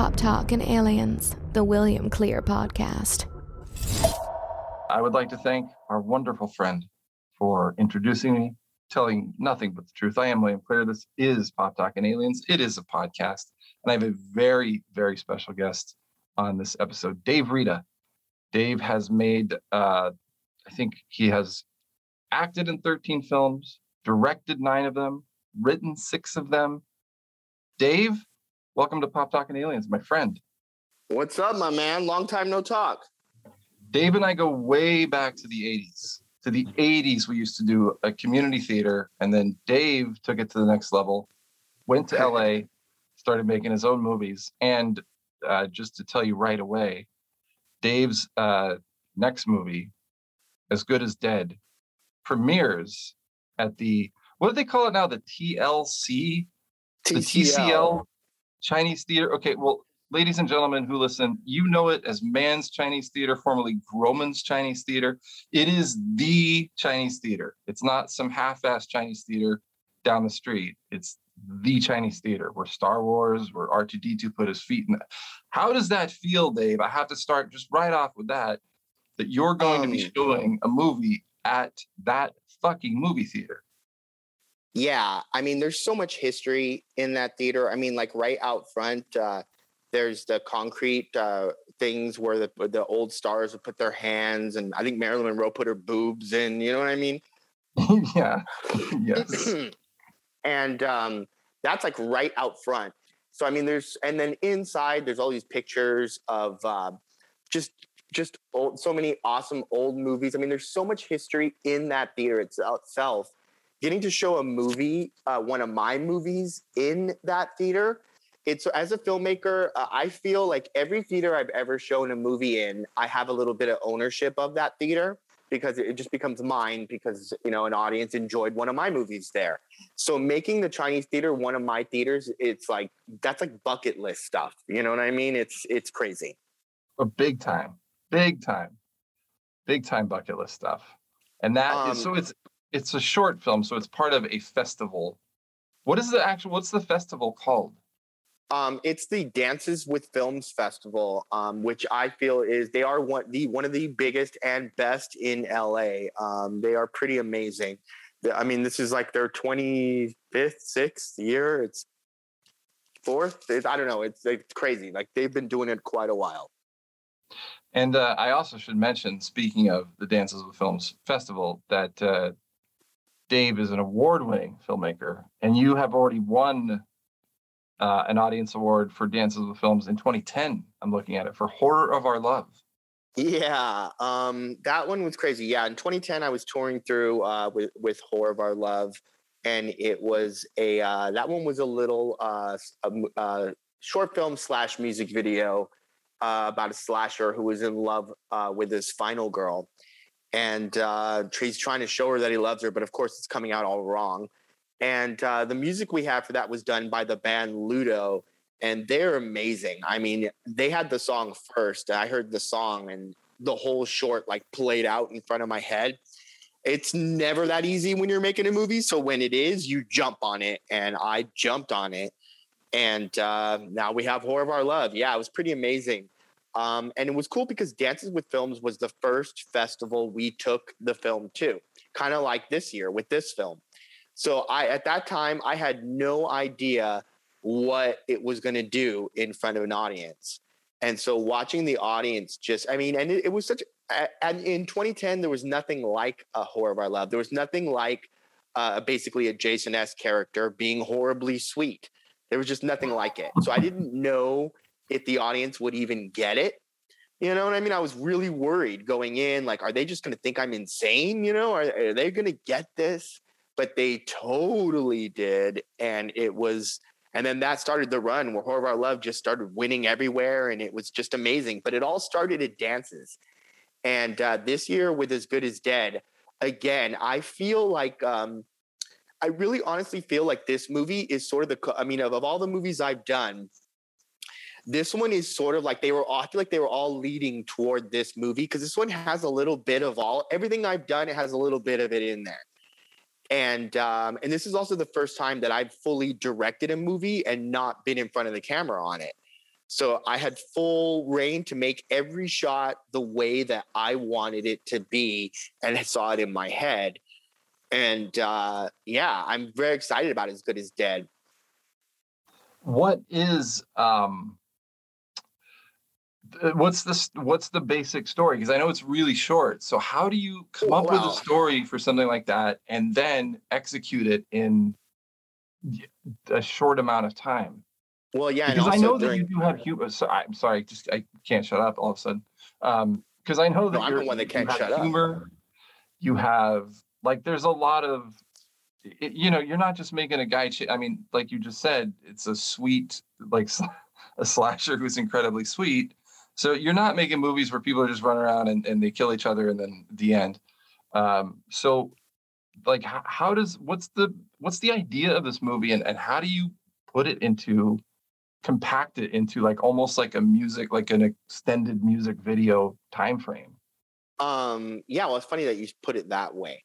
Pop Talk and Aliens, the William Clear podcast. I would like to thank our wonderful friend for introducing me, telling nothing but the truth. I am William Clear. This is Pop Talk and Aliens. It is a podcast. And I have a very, very special guest on this episode, Dave Reda. Dave has made, uh, I think he has acted in 13 films, directed nine of them, written six of them. Dave, welcome to Pop Talk and Aliens, my friend. What's up, my man? Long time no talk. Dave and I go way back to the 80s. To the 80s, we used to do a community theater, and then Dave took it to the next level, went to LA, started making his own movies. And uh, just to tell you right away, Dave's uh, next movie, As Good as Dead, premieres at the what do they call it now? The TLC, the TCL Chinese Theater. Okay, well, ladies and gentlemen who listen, you know it as Mann's Chinese Theater, formerly Grauman's Chinese Theater. It is the Chinese theater. It's not some half-assed Chinese theater down the street. It's the Chinese theater where Star Wars, where R2D2 put his feet in. How does that feel, Dave? I have to start just right off with that. That you're going um, to be um, showing a movie at that fucking movie theater. Yeah, I mean, there's so much history in that theater. I mean, like right out front, uh, there's the concrete uh, things where the the old stars would put their hands, and I think Marilyn Monroe put her boobs in. You know what I mean? yeah. yes. and um, that's like right out front. So I mean, there's and then inside there's all these pictures of uh, just just old, so many awesome old movies. I mean, there's so much history in that theater itself. Getting to show a movie, uh, one of my movies in that theater, it's as a filmmaker, uh, I feel like every theater I've ever shown a movie in, I have a little bit of ownership of that theater because it just becomes mine because you know an audience enjoyed one of my movies there. So making the Chinese theater one of my theaters, it's like that's like bucket list stuff. You know what I mean? It's it's crazy. A big time big time, big time bucket list stuff. And that um, is, so it's it's a short film, so it's part of a festival. What is the actual? What's the festival called? Um, it's the Dances with Films Festival, um, which I feel is they are one the one of the biggest and best in LA. Um, they are pretty amazing. I mean, this is like their twenty fifth, sixth year. It's fourth. It's, I don't know. It's, it's crazy. Like they've been doing it quite a while. And uh, I also should mention, speaking of the Dances with Films Festival, that uh, Dave is an award-winning filmmaker, and you have already won uh, an audience award for Dances with Films in 2010. I'm looking at it for Horror of Our Love. Yeah, um, that one was crazy. Yeah, in 2010, I was touring through uh, with with Horror of Our Love, and it was a uh, that one was a little uh, a, a short film slash music video uh, about a slasher who was in love uh, with his final girl. And uh, he's trying to show her that he loves her, but of course, it's coming out all wrong. And uh, the music we have for that was done by the band Ludo, and they're amazing. I mean, they had the song first. I heard the song, and the whole short like played out in front of my head. It's never that easy when you're making a movie. So when it is, you jump on it, and I jumped on it and uh, now we have Horror of Our Love. Yeah, it was pretty amazing. Um, and it was cool because Dances with Films was the first festival we took the film to, kind of like this year with this film. So I at that time I had no idea what it was going to do in front of an audience. And so watching the audience just, I mean, and it, it was such, and in 2010, there was nothing like a Horror of Our Love. There was nothing like uh, basically a Jason S character being horribly sweet. There was just nothing like it. So I didn't know if the audience would even get it. You know what I mean? I was really worried going in. Like, are they just going to think I'm insane? You know, are, are they going to get this? But they totally did. And it was, and then that started the run where Horror of Our Love just started winning everywhere. And it was just amazing. But it all started at dances. And uh, this year with As Good as Dead, again, I feel like, um, I really honestly feel like this movie is sort of the, I mean, of, of all the movies I've done, this one is sort of like they were all, I feel like they were all leading toward this movie because this one has a little bit of all, everything I've done, it has a little bit of it in there. And um, and this is also the first time that I've fully directed a movie and not been in front of the camera on it. So I had full reign to make every shot the way that I wanted it to be, and saw it in my head. And uh, yeah, I'm very excited about As Good as Dead. What is um what's this what's the basic story? Because i know it's really short. So how do you come up with a story for something like that and then execute it in a short amount of time? Well, yeah, and because i know that you do have humor so i'm sorry just i can't shut up all of a sudden. Um because i know that No, I'm the one that can't shut up. humor you have like there's a lot of it, you know you're not just making a guy ch- i mean like you just said it's a sweet like a slasher who's incredibly sweet so you're not making movies where people are just running around and, and they kill each other and then the end um so like how, how does what's the what's the idea of this movie and, and how do you put it into compact it into like almost like a music like an extended music video time frame Um, yeah, well, it's funny that you put it that way.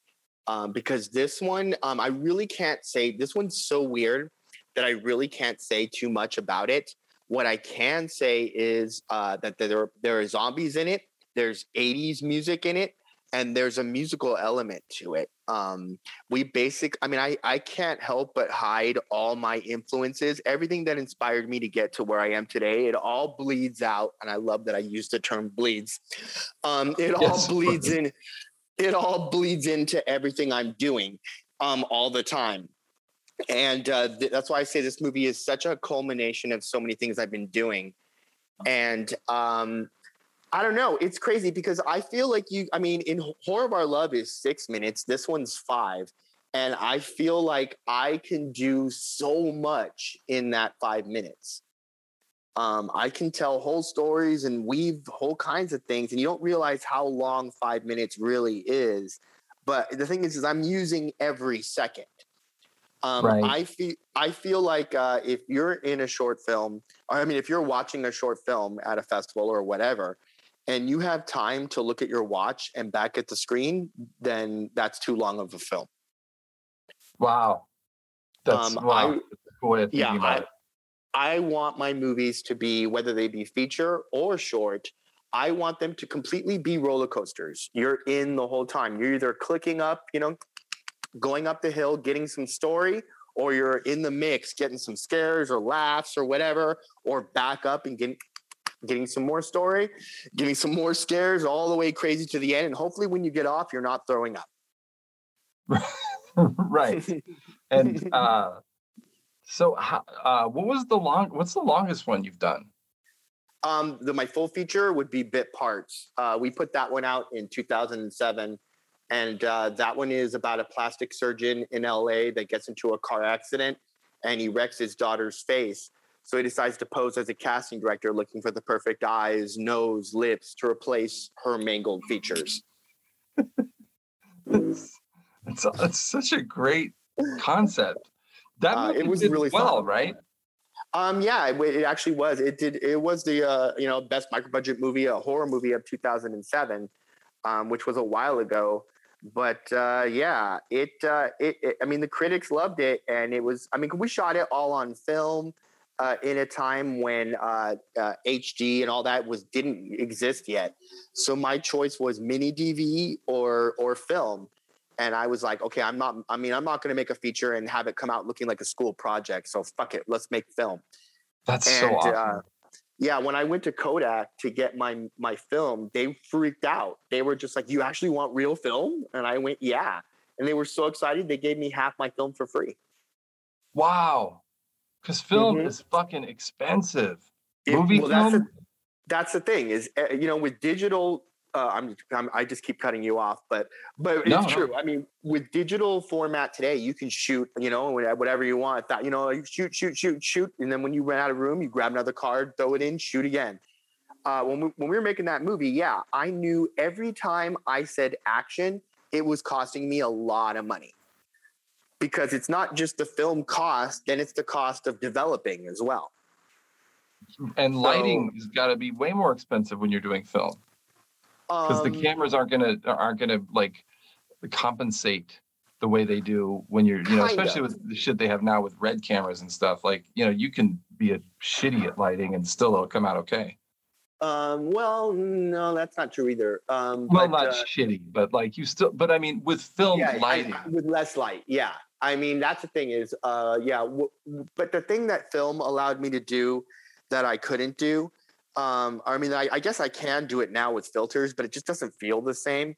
Um, because this one, um, I really can't say this one's so weird that I really can't say too much about it. What I can say is uh, that there there are zombies in it. There's 80s music in it, and there's a musical element to it. Um, we basic, I mean, I I can't help but hide all my influences. Everything that inspired me to get to where I am today, it all bleeds out. And I love that I use the term bleeds. Um, it all bleeds in. It all bleeds into everything I'm doing um, all the time. And uh, th- that's why I say this movie is such a culmination of so many things I've been doing. And um, I don't know, it's crazy because I feel like you, I mean, in Horror of Our Love is six minutes, this one's five. And I feel like I can do so much in that five minutes. Um, I can tell whole stories and weave whole kinds of things, and you don't realize how long five minutes really is. But the thing is, is I'm using every second. Um, Right. I feel I feel like uh, if you're in a short film, or I mean, if you're watching a short film at a festival or whatever, and you have time to look at your watch and back at the screen, then that's too long of a film. wow that's Um, wow I- that's a cool way of thinking yeah, I, I want my movies to be, whether they be feature or short, I want them to completely be roller coasters. You're in the whole time. You're either clicking up, you know, going up the hill, getting some story, or you're in the mix, getting some scares or laughs or whatever, or back up and getting getting some more story, getting some more scares all the way crazy to the end. And hopefully when you get off, you're not throwing up. right and uh so uh what was the long what's the longest one you've done Um, the my full feature would be Bit Parts. Uh, we put that one out in 2007, and uh, that one is about a plastic surgeon in LA that gets into a car accident and he wrecks his daughter's face. So he decides to pose as a casting director, looking for the perfect eyes, nose, lips to replace her mangled features. it's, it's, it's such a great concept that Uh, it was did really well fun. right Um, yeah, it, it actually was. It did. It was the uh, you know best micro budget movie, a horror movie of 2007, um, which was a while ago. But uh, yeah, it, uh, it it. I mean, the critics loved it, and it was. I mean, we shot it all on film uh, in a time when uh, uh, HD and all that was didn't exist yet. So my choice was mini DV or or film. And I was like, okay, I'm not. I mean, I'm not going to make a feature and have it come out looking like a school project. So fuck it, let's make film. that's so awesome uh, yeah, when I went to Kodak to get my my film, they freaked out. They were just like, "You actually want real film?" And I went, "Yeah." And they were so excited, they gave me half my film for free. wow because film Mhm. is fucking expensive It- movie well, film that's the, that's the thing is, uh, you know, with digital. Uh, I'm, I'm I just keep cutting you off, but but No, it's no. true. I mean, with digital format today, you can shoot, you know, whatever you want. That you know, you shoot, shoot, shoot, shoot, and then when you run out of room, you grab another card, throw it in, shoot again. Uh, when we, when we were making that movie, yeah, I knew every time I said action, it was costing me a lot of money because it's not just the film cost, then it's the cost of developing as well. and lighting has got to be way more expensive when you're doing film because the Um, cameras aren't gonna aren't gonna like compensate the way they do when you're you know especially of. with the shit they have now with red cameras and stuff like you know you can be a shitty at lighting and still it'll come out okay. Um, well, no, that's not true either. Um, Well, but, not uh, shitty, but like you still. But I mean, with film yeah, I- lighting, with less light. Yeah, I mean that's the thing is, uh, yeah. W- but the thing that film allowed me to do that I couldn't do, um, I mean, I, I guess I can do it now with filters, but it just doesn't feel the same.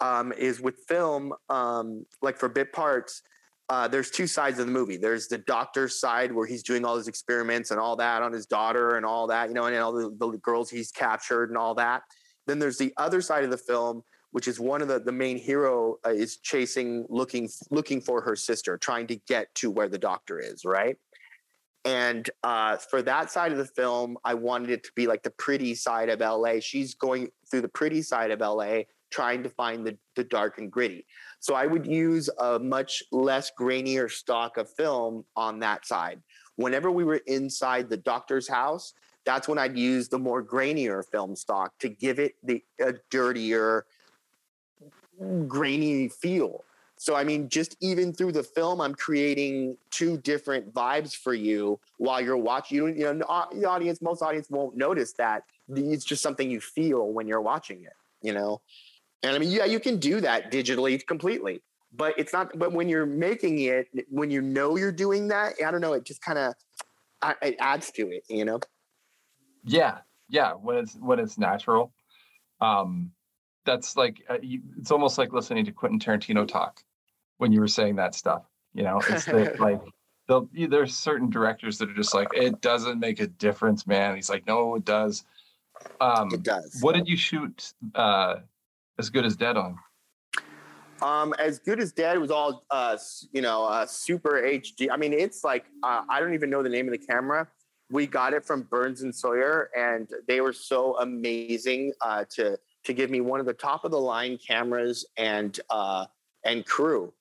Um, is with film, um, like for bit parts, uh, there's two sides of the movie. There's the doctor's side where he's doing all his experiments and all that on his daughter and all that, you know, and all the, the girls he's captured and all that. Then there's the other side of the film, which is one of the the main hero uh, is chasing, looking looking for her sister, trying to get to where the doctor is, right? And uh, for that side of the film, I wanted it to be like the pretty side of LA. She's going through the pretty side of LA, trying to find the, the dark and gritty. So I would use a much less grainier stock of film on that side. Whenever we were inside the doctor's house, that's when I'd use the more grainier film stock to give it the a dirtier, grainy feel. So I mean, just even through the film, I'm creating two different vibes for you while you're watching. You, you know, the audience, most audience won't notice that. It's just something you feel when you're watching it. You know, and I mean, yeah, you can do that digitally completely, but it's not. But when you're making it, when you know you're doing that, I don't know. It just kind of it adds to it. You know. yeah, yeah. When it's when it's natural, um, that's like uh, you, it's almost like listening to Quentin Tarantino talk when you were saying that stuff. You know, it's the, like there's certain directors that are just like it doesn't make a difference, man. He's like, no, it does. Um, It does. what did you shoot uh, as good as dead on? Um, as good as dead was all, uh, you know, uh, super HD. I mean, it's like uh, I don't even know the name of the camera. We got it from Birns and Sawyer, and they were so amazing uh, to to give me one of the top of the line cameras and uh, and crew.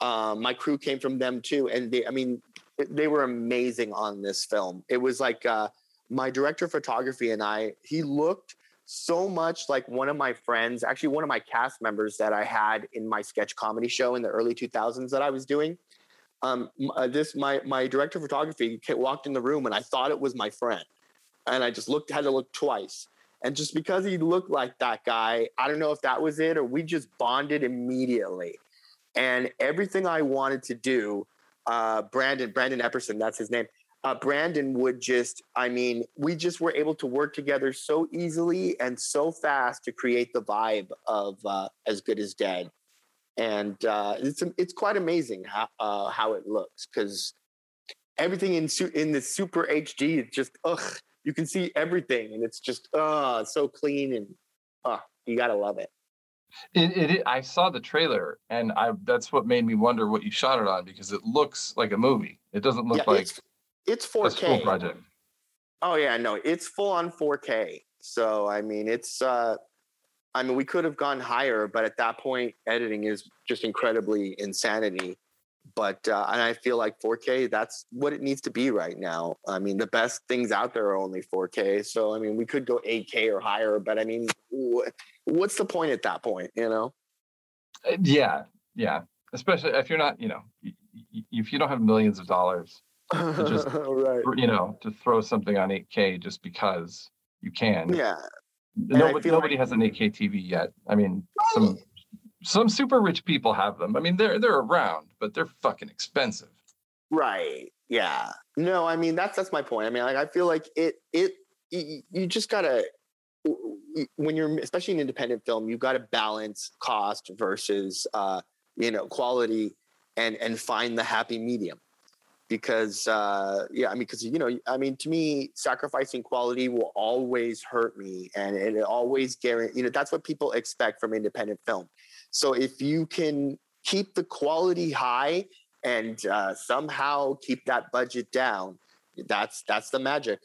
Um, my crew came from them too, and they, I mean, they were amazing on this film. It was like uh, my director of photography and I. He looked so much like one of my friends, actually one of my cast members that I had in my sketch comedy show in the early 2000s that I was doing. Um, uh, this my my director of photography walked in the room and I thought it was my friend, and I just looked had to look twice. And just because he looked like that guy, I don't know if that was it or we just bonded immediately. And everything I wanted to do, uh, Brandon Brandon Epperson, that's his name uh, Brandon would just, I mean, we just were able to work together so easily and so fast to create the vibe of uh, As Good as Dead. And uh, it's it's quite amazing how uh, how it looks because everything in su- in the super HD is just ugh. You can see everything, and it's just uh so clean and uh you gotta love it. It, it, it I saw the trailer, and I that's what made me wonder what you shot it on because it looks like a movie. It doesn't look yeah, like it's it's 4K. project. Oh yeah, no, it's full on 4K. So I mean, it's uh I mean, we could have gone higher, but at that point editing is just incredibly insanity. But uh, and I feel like 4K that's what it needs to be right now. I mean, the best things out there are only 4K. So I mean, we could go 8K or higher, but I mean, wh- what's the point at that point, you know? Uh, Yeah, yeah. Especially if you're not, you know, if you don't have millions of dollars, just- right. you know, to throw something on 8K just because you can. Yeah. Nobody, nobody like- has an 8K TV yet. I mean, some some super rich people have them. I mean, they're they're around, but they're fucking expensive. Right. Yeah. No, I mean that's that's my point. I mean, like I feel like it it you just gotta when you're especially an independent film, you've got to balance cost versus uh, you know quality and and find the happy medium. Because uh, yeah, I mean, because you know, I mean, to me, sacrificing quality will always hurt me, and it always guarantee. You know, that's what people expect from independent film. So if you can keep the quality high and uh, somehow keep that budget down, that's that's the magic.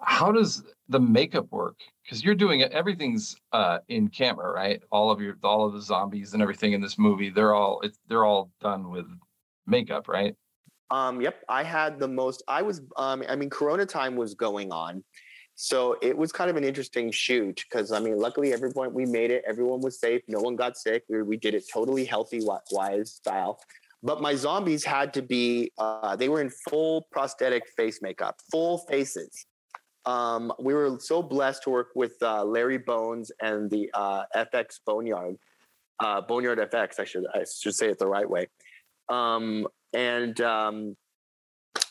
How does the makeup work? Because you're doing it, everything's uh, in camera, right? All of your all of the zombies and everything in this movie, they're all it's they're all done with makeup, right? Um, yep, I had the most. I was, um, I mean, Corona time was going on, so it was kind of an interesting shoot because I mean, luckily everyone we made it. Everyone was safe. No one got sick. We we did it totally healthy wise style. but my zombies had to be uh, they were in full prosthetic face makeup, full faces. Um, we were so blessed to work with uh, Larry Bones and the uh, FX Boneyard, uh, Boneyard FX. I should I should say it the right way. Um, and um,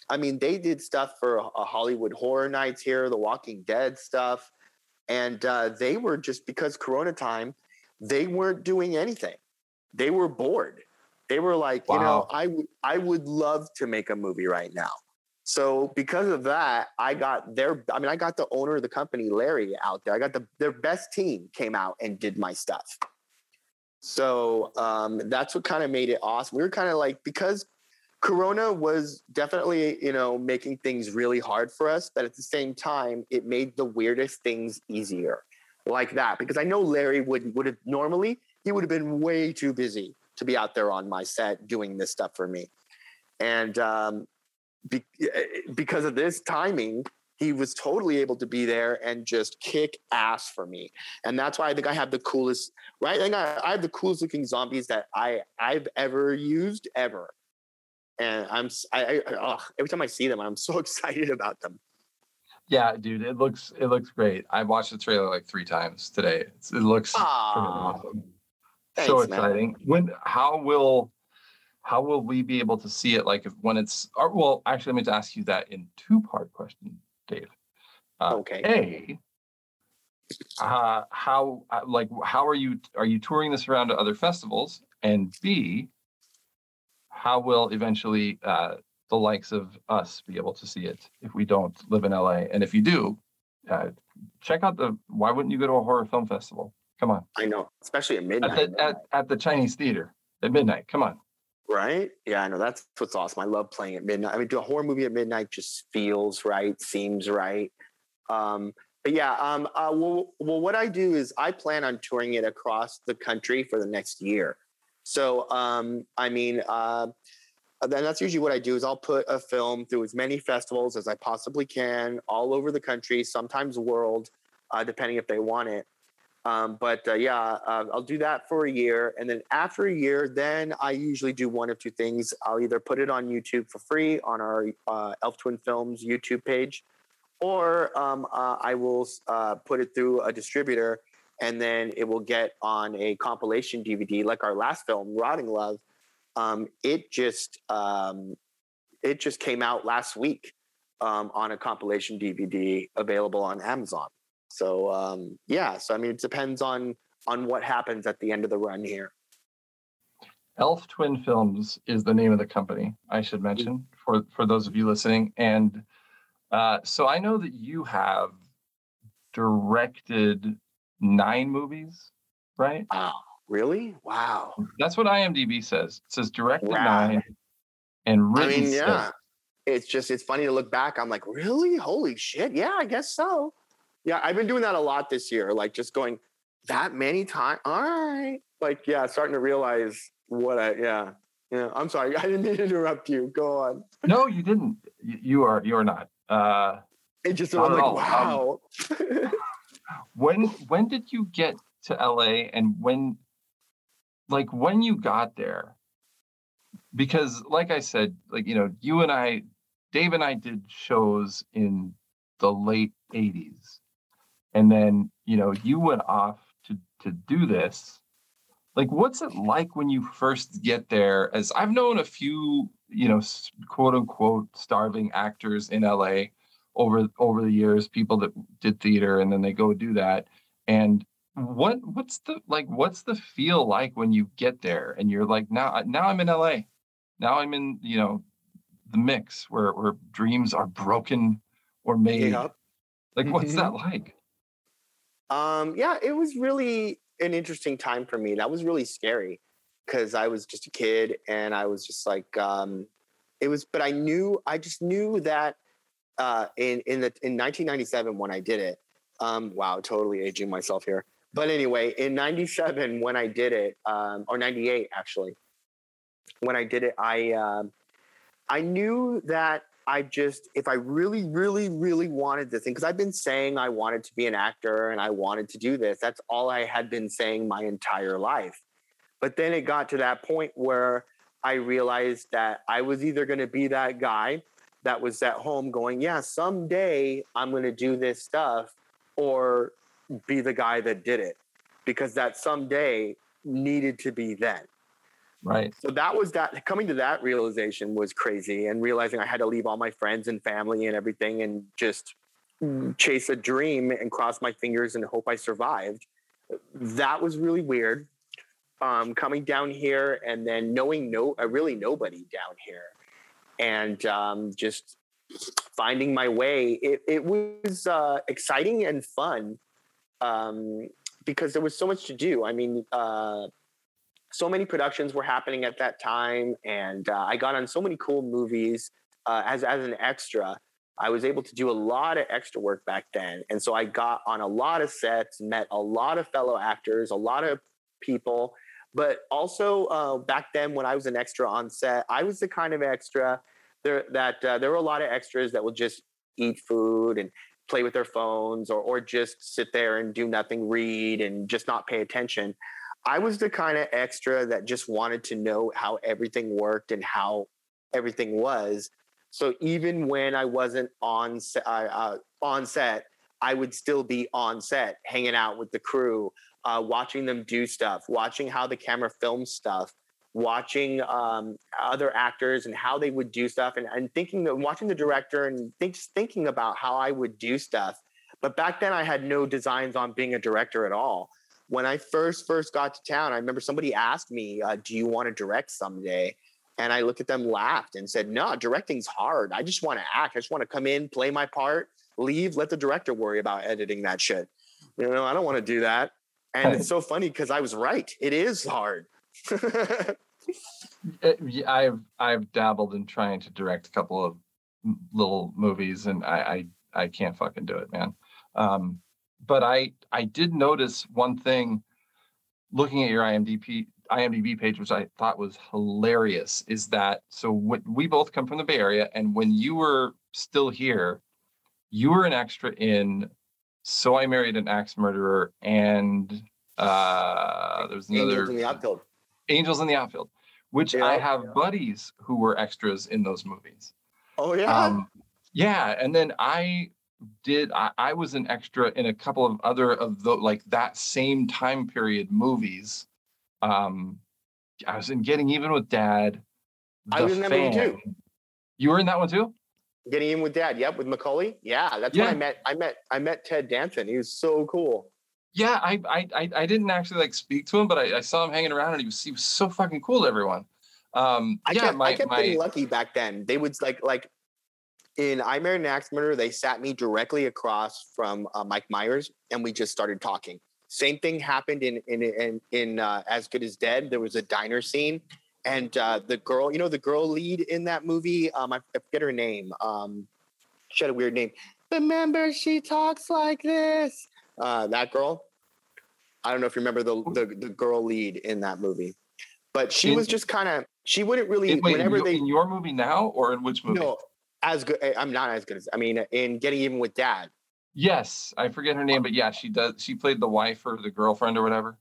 I mean, they did stuff for uh, Hollywood Horror Nights here, The Walking Dead stuff, and uh, they were just because Corona time, they weren't doing anything. They were bored. They were like, you know, Wow. I would I would love to make a movie right now. So because of that, I got their. I mean, I got the owner of the company, Larry, out there. I got the their best team came out and did my stuff. So um, that's what kind of made it awesome. We were kind of like because Corona was definitely you know making things really hard for us, but at the same time, it made the weirdest things easier, like that. Because I know Larry would would have normally he would have been way too busy to be out there on my set doing this stuff for me, and um, be, because of this timing, he was totally able to be there and just kick ass for me. And that's why I think I have the coolest, right? I think I, I have the coolest looking zombies that I I've ever used ever. And I'm I, I ugh, every time I see them, I'm so excited about them. Yeah, dude, it looks it looks great. I watched the trailer like three times today. It's, it looks awesome. so thanks, man. exciting. When how will how will we be able to see it? Like if when it's or, well, actually, let me just ask you that in two part question, Dave. Uh, Okay. A, uh, how uh, like how are you are you touring this around to other festivals? And B, how will eventually uh, the likes of us be able to see it if we don't live in LA? And if you do, uh, check out the. Why wouldn't you go to a horror film festival? Come on, I know, especially at at midnight, the, at, at the Chinese theater at midnight. Come on. right? Yeah, I know. That's what's awesome. I love playing at midnight. I mean, do a horror movie at midnight just feels right, seems right. Um, but yeah, um, uh, well, well, what I do is I plan on touring it across the country for the next year. So, um, I mean, uh, then that's usually what I do is I'll put a film through as many festivals as I possibly can, all over the country, sometimes world, uh, depending if they want it. Um, but uh, yeah, uh, I'll do that for a year, and then after a year, then I usually do one of two things. I'll either put it on YouTube for free on our uh, Elf Twin Films YouTube page, or um, uh, I will uh, put it through a distributor, and then it will get on a compilation DVD, like our last film, Rotting Love. Um, it just um, it just came out last week um, on a compilation DVD available on Amazon. So um, yeah, so I mean, it depends on on what happens at the end of the run here. Elf Twin Films is the name of the company. I should mention for for those of you listening. And uh, so I know that you have directed nine movies, right? Wow, really? Wow. That's what IMDb says. It says directed Wow. nine and I written mean, six. yeah. It's just it's funny to look back. I'm like, really? Holy shit! Yeah, I guess so. Yeah, I've been doing that a lot this year. Like just going that many times. All right. Like yeah, starting to realize what I yeah yeah. I'm sorry, I didn't mean to interrupt you. Go on. No, you didn't. You, you are you are not. Uh, It just Not I'm like all. wow. when when did you get to LA and when like when you got there? Because like I said like you know you and I Dave and I did shows in the late 80s and then you know you went off to to do this. Like what's it like when you first get there? As I've known a few you know quote unquote starving actors in LA over over the years people that did theater and then they go do that. And what what's the like what's the feel like when you get there and you're like now now i'm in la now i'm in you know the mix where where dreams are broken or made. Yep. like what's that like? Um, yeah, it was really an interesting time for me. That was really scary because I was just a kid and I was just like, um, it was, but I knew, I just knew that uh, in in the in 1997 when I did it. Um, wow, totally aging myself here. But anyway, in 97 when I did it, um, or 98 actually, when I did it, I um, I knew that I just, if I really, really, really wanted this thing, because I've been saying I wanted to be an actor and I wanted to do this. That's all I had been saying my entire life. But then it got to that point where I realized that I was either going to be that guy that was at home going, yeah, someday I'm going to do this stuff, or be the guy that did it because that someday needed to be then. Right. So that was that coming to that realization was crazy and realizing I had to leave all my friends and family and everything and just chase a dream and cross my fingers and hope I survived. That was really weird. Um, coming down here and then knowing no, uh, really nobody down here, and um, just finding my way. It, it was uh, exciting and fun um, because there was so much to do. I mean, uh, so many productions were happening at that time, and uh, I got on so many cool movies uh, as as an extra. I was able to do a lot of extra work back then. And so I got on a lot of sets, met a lot of fellow actors, a lot of people. But also uh, back then, when I was an extra on set, I was the kind of extra there that uh, there were a lot of extras that would just eat food and play with their phones or, or just sit there and do nothing, read and just not pay attention. I was the kind of extra that just wanted to know how everything worked and how everything was so even when I wasn't on set, uh, uh, on set, I would still be on set, hanging out with the crew, uh, watching them do stuff, watching how the camera films stuff, watching um, other actors and how they would do stuff, and, and thinking watching the director and think, thinking about how I would do stuff. But back then, I had no designs on being a director at all. When I first first got to town, I remember somebody asked me, uh, "Do you want to direct someday?" And I looked at them, laughed, and said, No, directing's hard. I just want to act. I just want to come in, play my part, leave, let the director worry about editing that shit. You know, I don't want to do that. And it's so funny because I was right. It is hard. it, I've I've dabbled in trying to direct a couple of little movies, and I I, I can't fucking do it, man. Um, but I I did notice one thing looking at your IMDb IMDb page, which I thought was hilarious, is that so What, we both come from the Bay Area, and when you were still here, you were an extra in "So I Married an Axe Murderer" and uh, there's another Angels in the Outfield. Angels in the Outfield, which yeah, I have yeah. buddies who were extras in those movies. Oh yeah. Um, yeah, and then I did I, I was an extra in a couple of other of the like that same time period movies um, I was in Getting Even with Dad. I was in that movie too. You were in that one too. Getting in with Dad. Yep, with Macaulay. Yeah, that's yeah. when I met. I met. I met Ted Danson. He was so cool. Yeah, I I I didn't actually like speak to him, but I, I saw him hanging around, and he was he was so fucking cool to everyone. Um, I yeah, kept, my, I kept my, getting lucky back then. They would like like in I Married an Axe Murderer, they sat me directly across from uh, Mike Myers, and we just started talking. Same thing happened in in in, in uh, As Good as Dead. There was a diner scene, and uh, the girl, you know, the girl lead in that movie. Um, I forget her name. Um, she had a weird name. Remember, she talks like this. Uh, that girl. I don't know if you remember the the, the girl lead in that movie, but she in, was just kind of. She wouldn't really. In, wait, whenever in your, they in your movie now or in which movie? No, as good. I'm not as good as. I mean, in Getting Even with Dad. Yes, I forget her name, but yeah, she does. She played the wife or the girlfriend or whatever.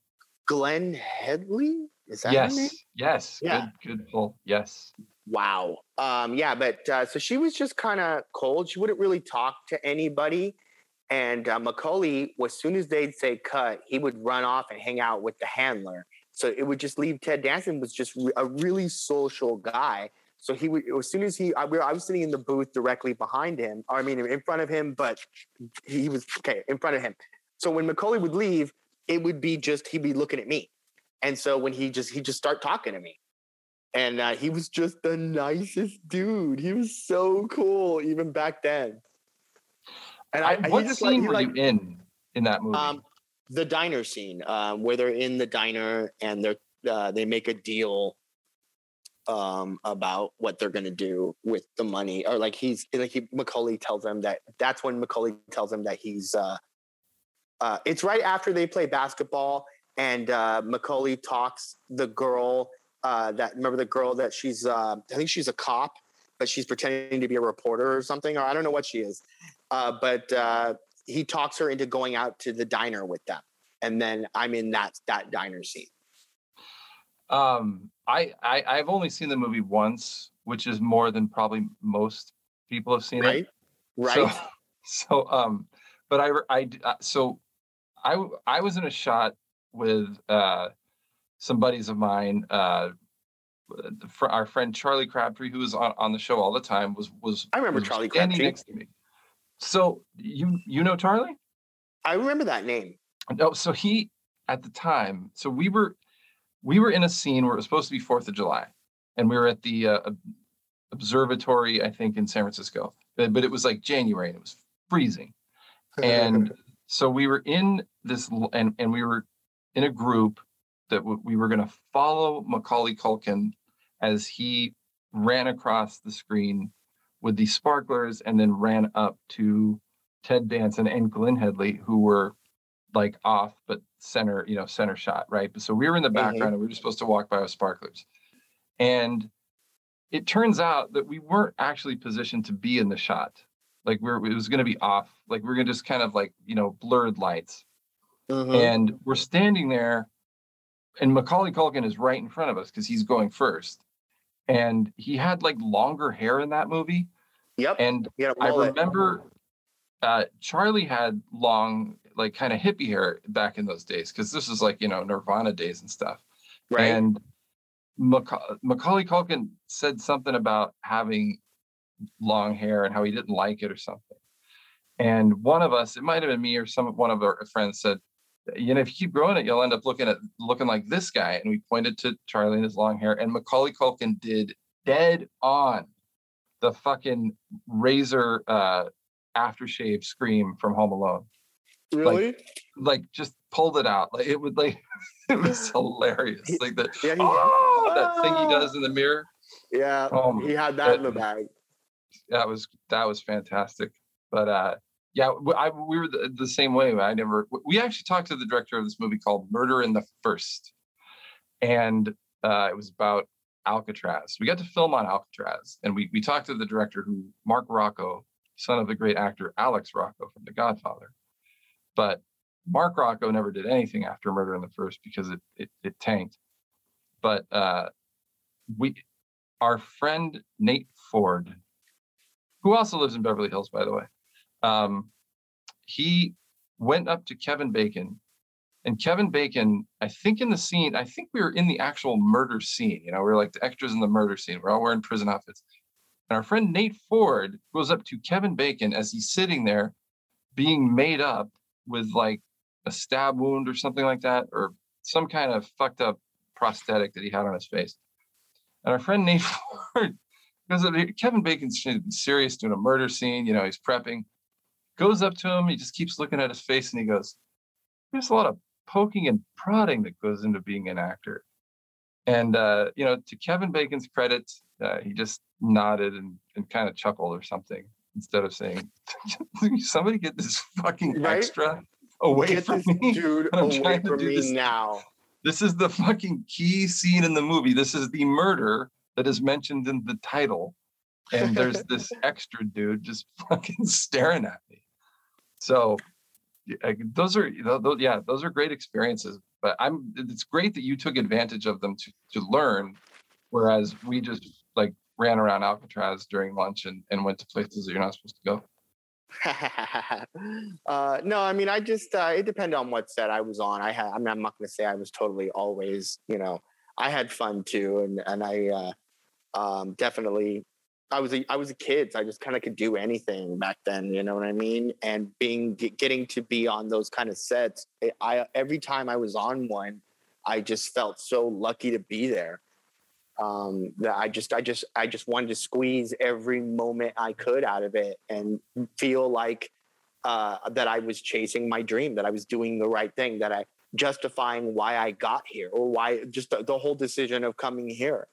Glenne Headly. Is that yes, yes, yeah. good, good pull. Yes. Wow. Um, yeah, but uh, so she was just kind of cold. She wouldn't really talk to anybody. And uh, Macaulay, as soon as they'd say cut, he would run off and hang out with the handler. So it would just leave Ted Danson was just a really social guy so he would, as soon as he, I, I was sitting in the booth directly behind him, I mean, in front of him, but he was, okay, in front of him. So when Macaulay would leave, it would be just, he'd be looking at me. And so when he just, he'd just start talking to me. And uh, he was just the nicest dude. He was so cool, even back then. And I, what just scene like, were like, you in in that movie? Um, the diner scene, um, where they're in the diner and they're uh, they make a deal um, about what they're going to do with the money, or like he's like he, Macaulay tells them that that's when Macaulay tells him that he's. Uh, uh, it's right after they play basketball, and uh, Macaulay talks the girl uh, that remember the girl that she's uh, I think she's a cop, but she's pretending to be a reporter or something, or I don't know what she is. Uh, but uh, he talks her into going out to the diner with them, and then I'm in that that diner scene. Um, I, I I've only seen the movie once, which is more than probably most people have seen Right. it. Right. So, so um, but I I uh, so I I was in a shot with uh some buddies of mine. Uh, fr- our friend Charlie Crabtree, who was on, on the show all the time, was was I remember was Charlie standing Crabtree. next to me. So you you know Charlie? I remember that name. No, so he at the time, so we were we were in a scene where it was supposed to be Fourth of July, and we were at the uh, observatory, I think, in San Francisco. But, but it was like January and it was freezing, and so we were in this, and and we were in a group that w- we were going to follow Macaulay Culkin as he ran across the screen with the sparklers, and then ran up to Ted Danson and Glenne Headly, who were like off but center, you know, center shot, right? But so we were in the Mhm. background and we were supposed to walk by with sparklers. And it turns out that we weren't actually positioned to be in the shot. Like we're it was gonna be off, like we are gonna just kind of like, you know, blurred lights. Mhm. And we're standing there, and Macaulay Culkin is right in front of us because he's going first. And he had like longer hair in that movie. Yep. And You had a I remember uh, Charlie had long, like kind of hippie hair back in those days because this is like you know Nirvana days and stuff. Right. And Maca- Macaulay Culkin said something about having long hair and how he didn't like it or something. And one of us, it might have been me or some one of our friends said, you know, if you keep growing it, you'll end up looking at looking like this guy. And we pointed to Charlie and his long hair, and Macaulay Culkin did dead on the fucking razor uh aftershave scream from Home Alone. really? Like just pulled it out. Like it would like it was hilarious. Like the yeah. He, oh that thing he does in the mirror. yeah. Oh, he had that in the that- bag. that was that was fantastic. But uh yeah, I, we were the, the same way. I never. We actually talked to the director of this movie called Murder in the First, and uh, it was about Alcatraz. We got to film on Alcatraz, and we we talked to the director, who Marc Rocco, son of the great actor Alex Rocco from The Godfather. But Marc Rocco never did anything after Murder in the First because it it, it tanked. But uh, we, our friend Nate Ford, who also lives in Beverly Hills, by the way, um, he went up to Kevin Bacon. And Kevin Bacon, I think in the scene, I think we were in the actual murder scene. You know, we are like the extras in the murder scene. We're all wearing prison outfits. And our friend Nate Ford goes up to Kevin Bacon as he's sitting there being made up with like a stab wound or something like that, or some kind of fucked up prosthetic that he had on his face. And our friend Nate Ford goes up, Kevin Bacon's serious doing a murder scene, you know, he's prepping, goes up to him, he just keeps looking at his face and he goes, There's a lot of poking and prodding that goes into being an actor. And uh, you know, to Kevin Bacon's credit, uh, he just nodded and, and kind of chuckled or something instead of saying, "Somebody get this fucking Right? extra away Get from me." dude I'm away trying to from do me this- now. This is the fucking key scene in the movie. This is the murder that is mentioned in the title, and there's this extra dude just fucking staring at me. So, those are tho- tho- yeah, those are great experiences. But I'm it's great that you took advantage of them to to learn, whereas we just like ran around Alcatraz during lunch and and went to places that you're not supposed to go. uh, no, I mean, I just uh, it depended on what set I was on. I had, I mean, I'm not going to say I was totally always, you know, I had fun too, and and I uh, um, definitely, I was a I was a kid, so I just kind of could do anything back then. You know what I mean? And being getting to be on those kind of sets, I, I every time I was on one, I just felt so lucky to be there um, that I just I just I just wanted to squeeze every moment I could out of it and feel like uh, that I was chasing my dream, that I was doing the right thing, that I justifying why I got here or why just the, the whole decision of coming here.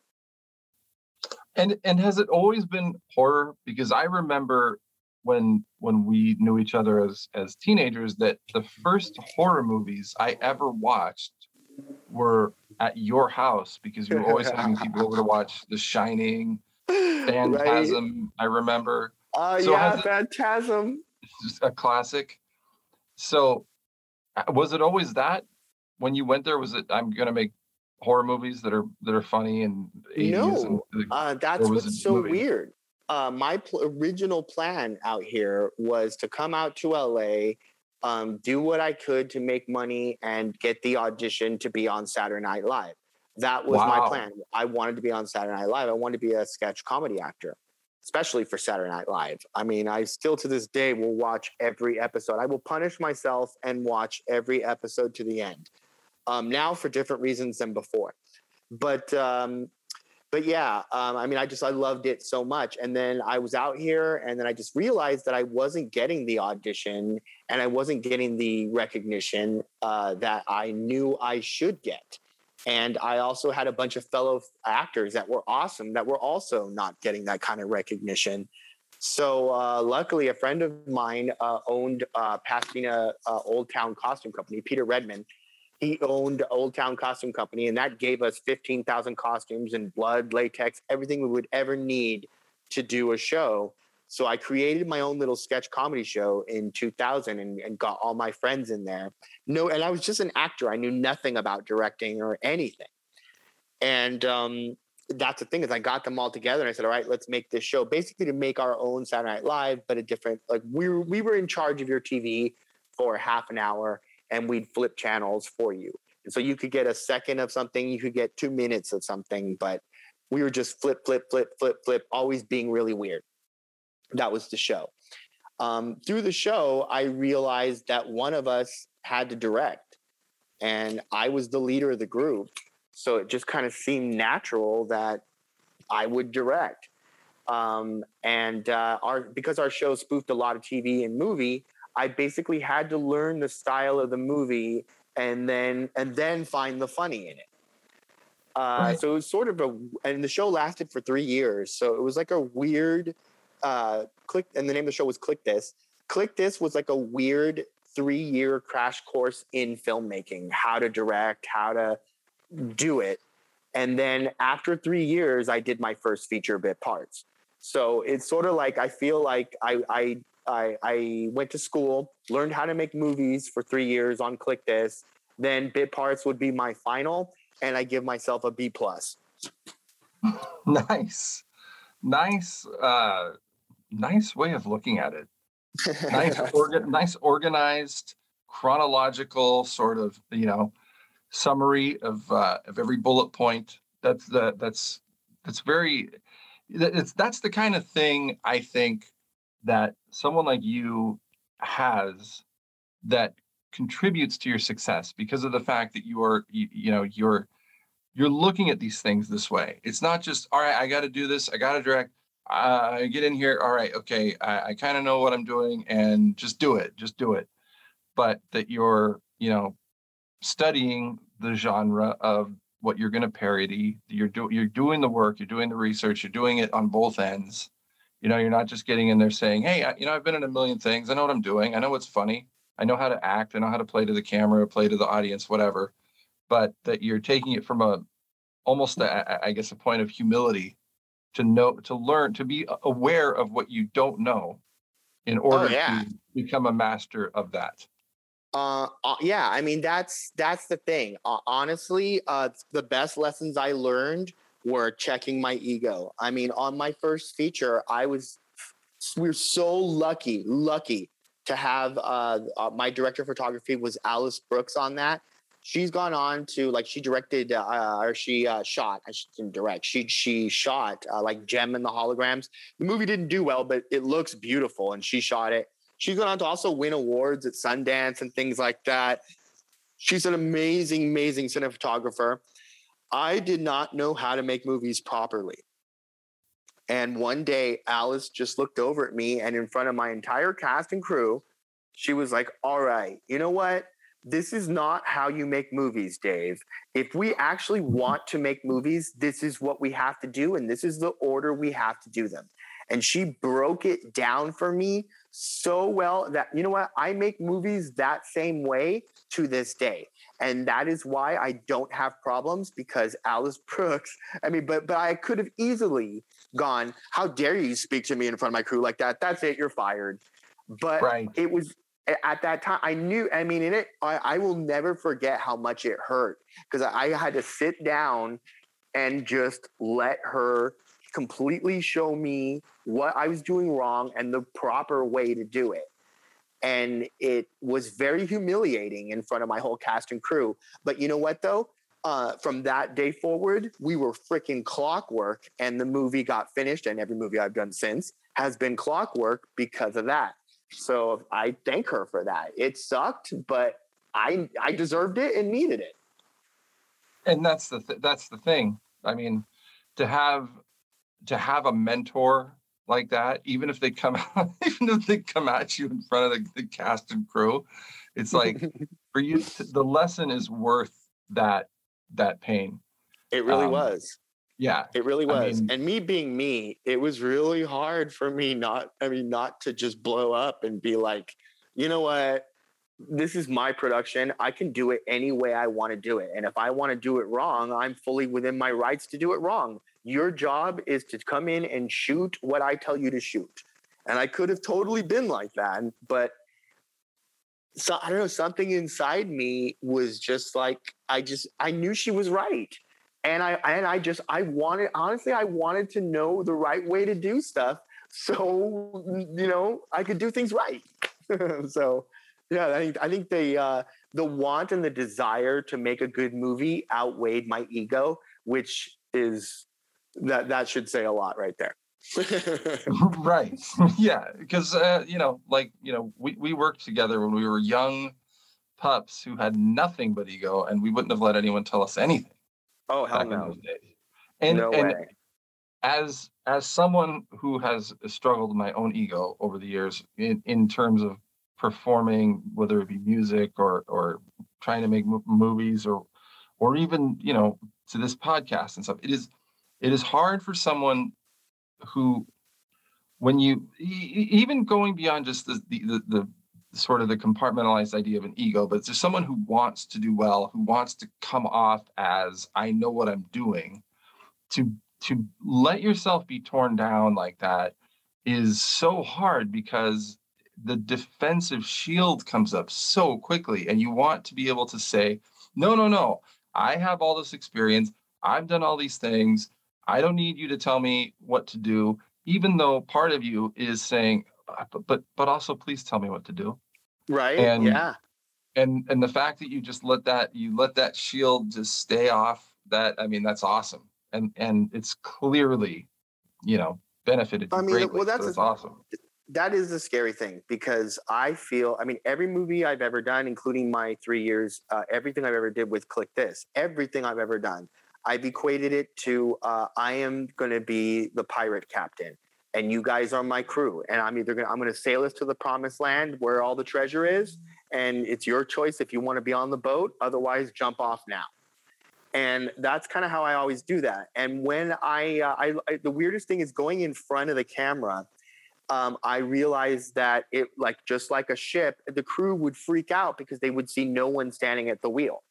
And and has it always been horror? Because I remember when when we knew each other as as teenagers that the first horror movies I ever watched were at your house because you were always having people over to watch The Shining, right? Phantasm. I remember Uh, So yeah, Phantasm. just a classic. So uh, was it always that when you went there? Was it I'm gonna make horror movies that are that are funny and 80s No, and, Uh, that's what's so movie? weird. Uh, my pl- original plan out here was to come out to LA, um, do what I could to make money, and get the audition to be on Saturday Night Live. That was my plan. I wanted to be on Saturday Night Live. I wanted to be a sketch comedy actor, especially for Saturday Night Live. I mean, I still to this day will watch every episode. I will punish myself and watch every episode to the end. Um, now for different reasons than before, but um, but yeah, um, I mean, I just I loved it so much, and then I was out here, and then I just realized that I wasn't getting the audition, and I wasn't getting the recognition uh, that I knew I should get, and I also had a bunch of fellow actors that were awesome that were also not getting that kind of recognition. So uh, luckily, a friend of mine uh, owned uh, Pasadena uh, Old Town Costume Company, Peter Redman he owned Old Town Costume Company, and that gave us 15,000 costumes and blood, latex, everything we would ever need to do a show. So I created my own little sketch comedy show in 2000 and, and got all my friends in there. No, and I was just an actor. I knew nothing about directing or anything. And um, that's the thing is I got them all together and I said, all right, let's make this show basically to make our own Saturday Night Live, but a different, like we were, we were in charge of your TV for half an hour and we'd flip channels for you. And so you could get a second of something, you could get two minutes of something, but we were just flip, flip, flip, flip, flip, always being really weird. That was the show. Um, through the show, I realized that one of us had to direct, and I was the leader of the group. So it just kind of seemed natural that I would direct. Um, and uh, our because our show spoofed a lot of TV and movie, I basically had to learn the style of the movie and then and then find the funny in it. Uh, Right. So it was sort of a, and the show lasted for three years. So it was like a weird uh, click, and the name of the show was Click This. Click This was like a weird three year crash course in filmmaking, how to direct, how to do it. And then after three years, I did my first feature bit parts. So it's sort of like I feel like I I I, I went to school, learned how to make movies for three years on Click This. Then bit parts would be my final, and I give myself a B plus. nice nice uh nice way of looking at it nice orga- nice organized chronological sort of you know summary of uh of every bullet point that's the that's that's very that- it's that's the kind of thing i think that someone like you has that contributes to your success because of the fact that you are you, you know you're you're looking at these things this way. It's not just all right i got to do this i got to direct uh, I get in here all right okay i, I kind of know what i'm doing and just do it just do it. But that you're you know studying the genre of what you're going to parody you're doing you're doing the work you're doing the research you're doing it on both ends you know you're not just getting in there saying hey I, you know i've been in a million things. I know what i'm doing. I know what's funny. I know how to act. I know how to play to the camera play to the audience whatever. But that you're taking it from a almost a, I- guess a point of humility to know to learn to be aware of what you don't know in order yeah. to become a master of that. Uh, uh, yeah, I mean that's that's the thing. Uh, honestly, uh, the best lessons I learned were checking my ego. I mean, on my first feature, I was we were so lucky, lucky to have uh, uh, my director of photography was Alice Brooks on that. She's gone on to like she directed uh, or she uh, shot. I didn't direct. She she shot uh, like Jem and the Holograms. The movie didn't do well, but it looks beautiful, and she shot it. She's gone on to also win awards at Sundance and things like that. She's an amazing, amazing cinematographer. I did not know how to make movies properly. And one day, Alice just looked over at me, and in front of my entire cast and crew, she was like, All right, you know what? This is not how you make movies, Dave. If we actually want to make movies, this is what we have to do, and this is the order we have to do them. And she broke it down for me so well that, you know what? I make movies that same way to this day. And that is why I don't have problems because Alice Brooks, I mean, but but I could have easily gone, How dare you speak to me in front of my crew like that? That's it, you're fired. But right it was at that time i knew i mean in it i, I will never forget how much it hurt because I, I had to sit down and just let her completely show me what i was doing wrong and the proper way to do it and it was very humiliating in front of my whole cast and crew but you know what though uh, from that day forward we were freaking clockwork and the movie got finished and every movie i've done since has been clockwork because of that so I thank her for that. It sucked, but I I deserved it and needed it. And that's the th- that's the thing. I mean, to have to have a mentor like that, even if they come out, even if they come at you in front of the, the cast and crew, it's like for you to, the lesson is worth that that pain. It really um, was. Yeah. It really was. I mean, and me being me, it was really hard for me not, I mean, not to just blow up and be like, you know what? This is my production. I can do it any way I want to do it. And if I want to do it wrong, I'm fully within my rights to do it wrong. Your job is to come in and shoot what I tell you to shoot. And I could have totally been like that, but so I don't know, something inside me was just like I just I knew she was right and I and I just I wanted honestly I wanted to know the right way to do stuff so you know I could do things right. so yeah, I think I think the uh, the want and the desire to make a good movie outweighed my ego, which is that that should say a lot right there. right. yeah, because uh, you know, like you know, we we worked together when we were young pups who had nothing but ego, and we wouldn't have let anyone tell us anything. Oh hell no! And no and way. as as someone who has struggled my own ego over the years in, in terms of performing, whether it be music or or trying to make movies or or even you know to this podcast and stuff, it is it is hard for someone who when you even going beyond just the the, the, sort of the compartmentalized idea of an ego, but it's someone who wants to do well, who wants to come off as I know what I'm doing. To to let yourself be torn down like that is so hard because the defensive shield comes up so quickly and you want to be able to say no no no i have all this experience i've done all these things i don't need you to tell me what to do even though part of you is saying uh, but but, but also please tell me what to do. Right and yeah. and and the fact that you just let that you let that shield just stay off that i mean that's awesome. And and it's clearly you know benefited I mean, greatly, well that's so a, awesome. that is the scary thing because i feel i mean every movie i've ever done including my three years uh, everything i've ever did with click this everything i've ever done i've equated it to uh, i am going to be the pirate captain and you guys are my crew and i'm either going i'm going to sail us to the promised land where all the treasure is and it's your choice if you want to be on the boat otherwise jump off now. And that's kind of how i always do that and when I, uh, I, I, the weirdest thing is going in front of the camera um, i realized that it like just like a ship the crew would freak out because they would see no one standing at the wheel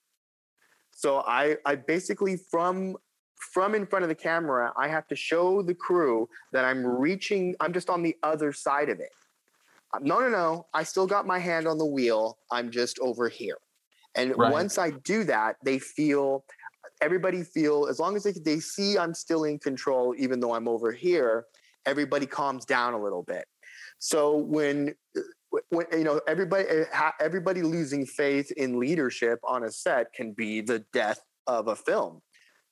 so i i basically from from in front of the camera, I have to show the crew that I'm reaching, I'm just on the other side of it. No, no, no. I still got my hand on the wheel. I'm just over here. And right. once I do that, they feel, everybody feel, as long as they, they see I'm still in control, even though I'm over here, everybody calms down a little bit. So when, when you know everybody uh, everybody losing faith in leadership on a set can be the death of a film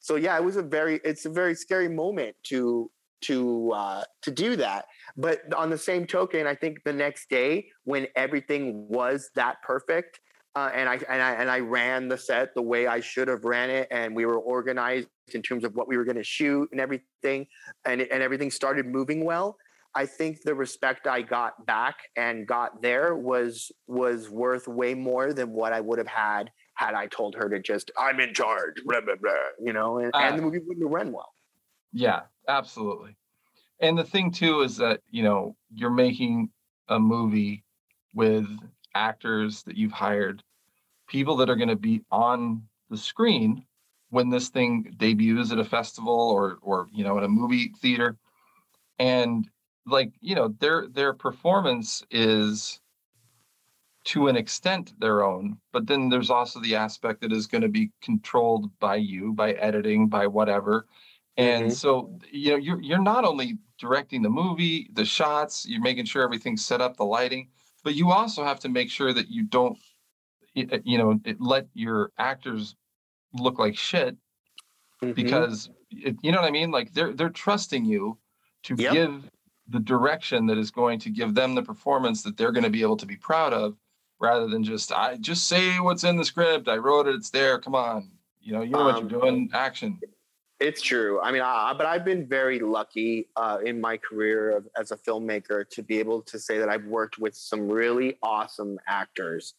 so yeah, it was a very it's a very scary moment to to uh, to do that. But on the same token, I think the next day when everything was that perfect, uh, and I and I and I ran the set the way I should have ran it, and we were organized in terms of what we were going to shoot and everything, and and everything started moving well. I think the respect I got back and got there was was worth way more than what I would have had had I told her to just, I'm in charge, blah, blah, blah, you know, and, uh, and the movie wouldn't have run well. Yeah, absolutely. And the thing too is that, you know, you're making a movie with actors that you've hired, people that are going to be on the screen when this thing debuts at a festival or or you know at a movie theater and like you know their their performance is to an extent their own, but then there's also the aspect that is going to be controlled by you, by editing, by whatever. And Mhm. so you know you're you're not only directing the movie, the shots, you're making sure everything's set up, the lighting, but you also have to make sure that you don't uh, you know it, let your actors look like shit Mhm. because it, you know what I mean? Like they're they're trusting you to Yep. give the direction that is going to give them the performance that they're going to be able to be proud of, rather than just I just say what's in the script. I wrote it. It's there. Come on. You know, you know what Um, you're doing. Action. It's true. I mean, I, but I've been very lucky uh, in my career of, as a filmmaker to be able to say that I've worked with some really awesome actors.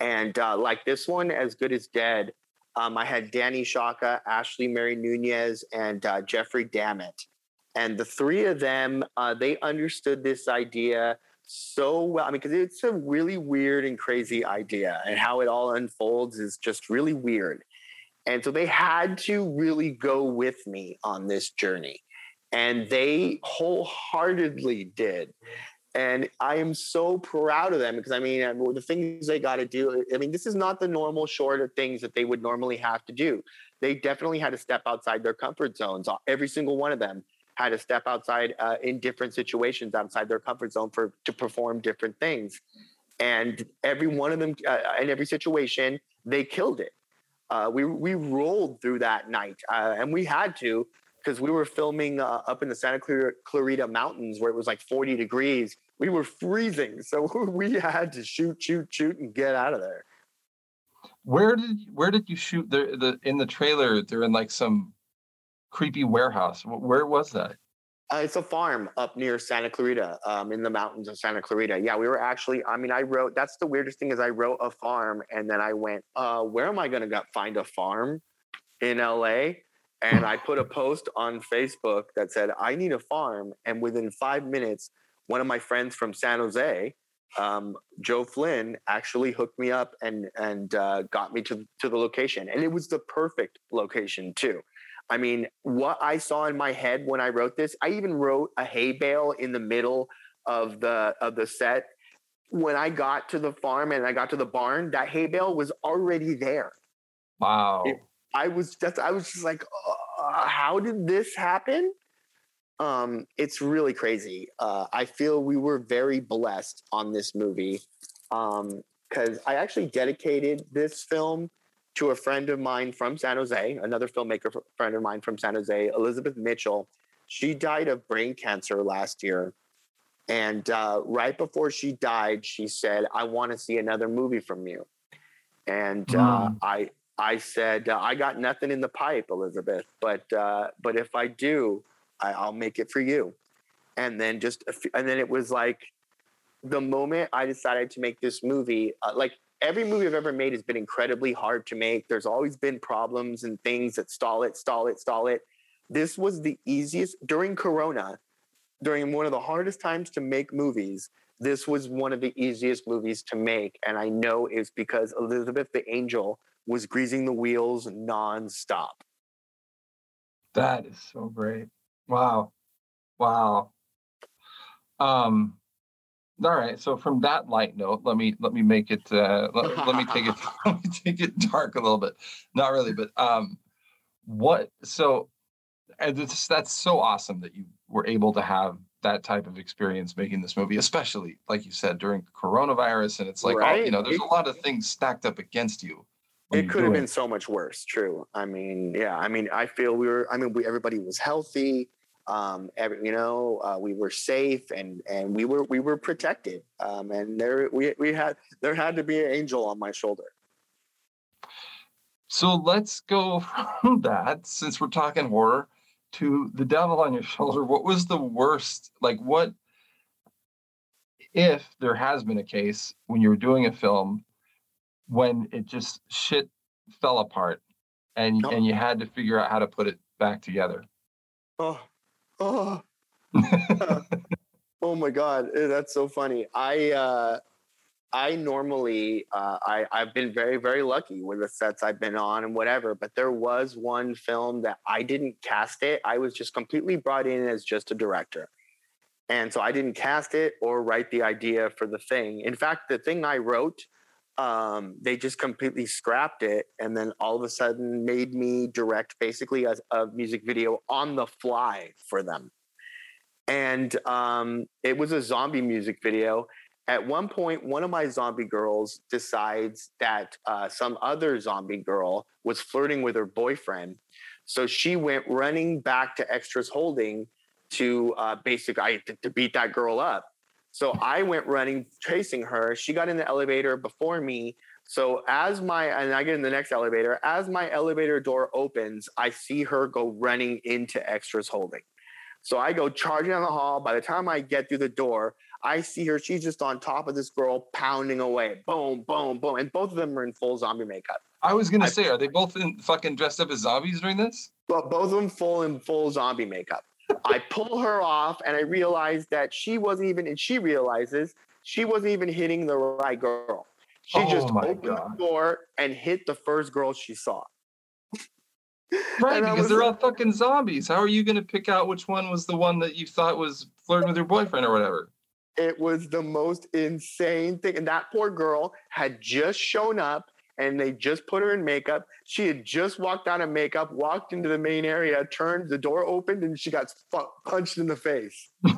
And uh, like this one, As Good as Dead, um, I had Danny Shaka, Ashley Mary Nunez, and uh, Jeffrey Damnit. And the three of them, uh, they understood this idea so well. I mean, because it's a really weird and crazy idea, and how it all unfolds is just really weird. And so they had to really go with me on this journey. And they wholeheartedly did. And I am so proud of them because I mean, the things they got to do. I mean, this is not the normal short of things that they would normally have to do. They definitely had to step outside their comfort zones. Every single one of them had to step outside uh, in different situations outside their comfort zone for to perform different things. And every one of them, uh, in every situation, they killed it uh, we we rolled through that night, uh, and we had to because we were filming uh, up in the Santa Clara, Clarita Mountains where it was like 40 degrees. We were freezing, so we had to shoot, shoot, shoot, and get out of there. Where did where did you shoot the the in the trailer? They're in like some creepy warehouse. Where was that? Uh, it's a farm up near Santa Clarita, um, in the mountains of Santa Clarita. Yeah, we were actually. I mean, I wrote. That's the weirdest thing is I wrote a farm, and then I went, uh, "Where am I going to find a farm in LA?" And I put a post on Facebook that said, "I need a farm." And within five minutes, one of my friends from San Jose, um, Joe Flynn, actually hooked me up and and uh, got me to to the location, and it was the perfect location too. I mean, what I saw in my head when I wrote this, I even wrote a hay bale in the middle of the of the set. When I got to the farm and I got to the barn, that hay bale was already there. Wow. It- I was just I was just like, uh, how did this happen? Um, it's really crazy. Uh, I feel we were very blessed on this movie because I actually dedicated this film to a friend of mine from San Jose, another filmmaker friend of mine from San Jose, Elizabeth Mitchell. She died of brain cancer last year. And uh, right before she died, she said, I want to see another movie from you. And uh. I, I said, uh, I got nothing in the pipe, Elizabeth, but, uh, but if I do, I, I'll make it for you. And then just, a few, and then it was like the moment I decided to make this movie, uh, like every movie I've ever made has been incredibly hard to make. There's always been problems and things that stall it, stall it, stall it. This was the easiest during Corona, during one of the hardest times to make movies. This was one of the easiest movies to make. And I know it's because Elizabeth the Angel was greasing the wheels nonstop. That is so great. Wow. Wow. Um all right. So from that light note, let me let me make it uh let, let me take it let me take it dark a little bit. Not really, but um what so and it's, that's so awesome that you were able to have that type of experience making this movie, especially like you said during coronavirus. And it's like, oh, you know, there's a lot of things stacked up against you. it could have been so much worse true i mean yeah i mean i feel we were i mean we, everybody was healthy um every, you know uh, we were safe and and we were we were protected um and there we we had there had to be an angel on my shoulder So let's go from that, since we're talking horror, to the devil on your shoulder. What was the worst? Like, what if there has been a case when you were doing a film when it just shit fell apart and Oh. and you had to figure out how to put it back together? oh oh. Oh my god eh, that's so funny. I uh i normally uh i i've been very very lucky with the sets i've been on and whatever but there was one film that i didn't cast it. I was just completely brought in as just a director. And so I didn't cast it or write the idea for the thing. In fact, the thing I wrote, um, they just completely scrapped it and then all of a sudden made me direct basically a, a music video on the fly for them. And um, it was a zombie music video. At one point, one of my zombie girls decides that uh, some other zombie girl was flirting with her boyfriend. So she went running back to Extras Holding to uh, basically to, to beat that girl up. So I went running, chasing her. She got in the elevator before me. So as my and I get in the next elevator, as my elevator door opens, I see her go running into Extras Holding. So I go charging down the hall. By the time I get through the door, I see her. She's just on top of this girl, pounding away. Boom, boom, boom. And both of them are in full zombie makeup. I was gonna I- say, are they both in fucking dressed up as zombies during this? But both of them full in full zombie makeup. I pull her off and I realize that she wasn't even, and she realizes she wasn't even hitting the right girl. She Oh just opened God. the door and hit the first girl she saw. Right, because they're all fucking zombies. How are you gonna pick out which one was the one that you thought was flirting with your boyfriend or whatever? It was the most insane thing. And that poor girl had just shown up and they just put her in makeup. She had just walked out of makeup, walked into the main area, turned, the door opened, and she got fu- punched in the face.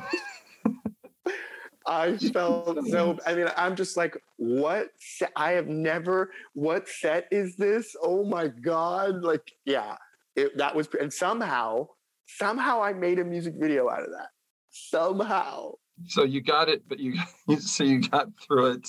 I felt so. I mean, I'm just like, what? se- I have never. What set is this? Oh my god! Like, yeah, it, that was. And somehow, somehow, I made a music video out of that. Somehow, So you got it, but you so you got through it.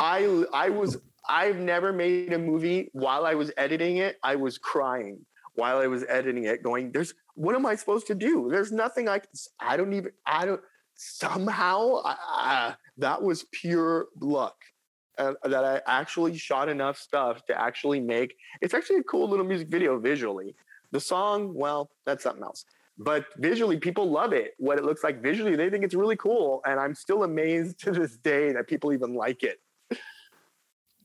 I I was I've never made a movie while I was editing it. I was crying while I was editing it, going, "There's what am I supposed to do? There's nothing I can. I don't even. I don't. Somehow, I, I, that was pure luck." Uh, that I actually shot enough stuff to actually make. It's actually a cool little music video visually. The song, well, that's something else. But visually, people love it. What it looks like visually, they think it's really cool. And I'm still amazed to this day that people even like it.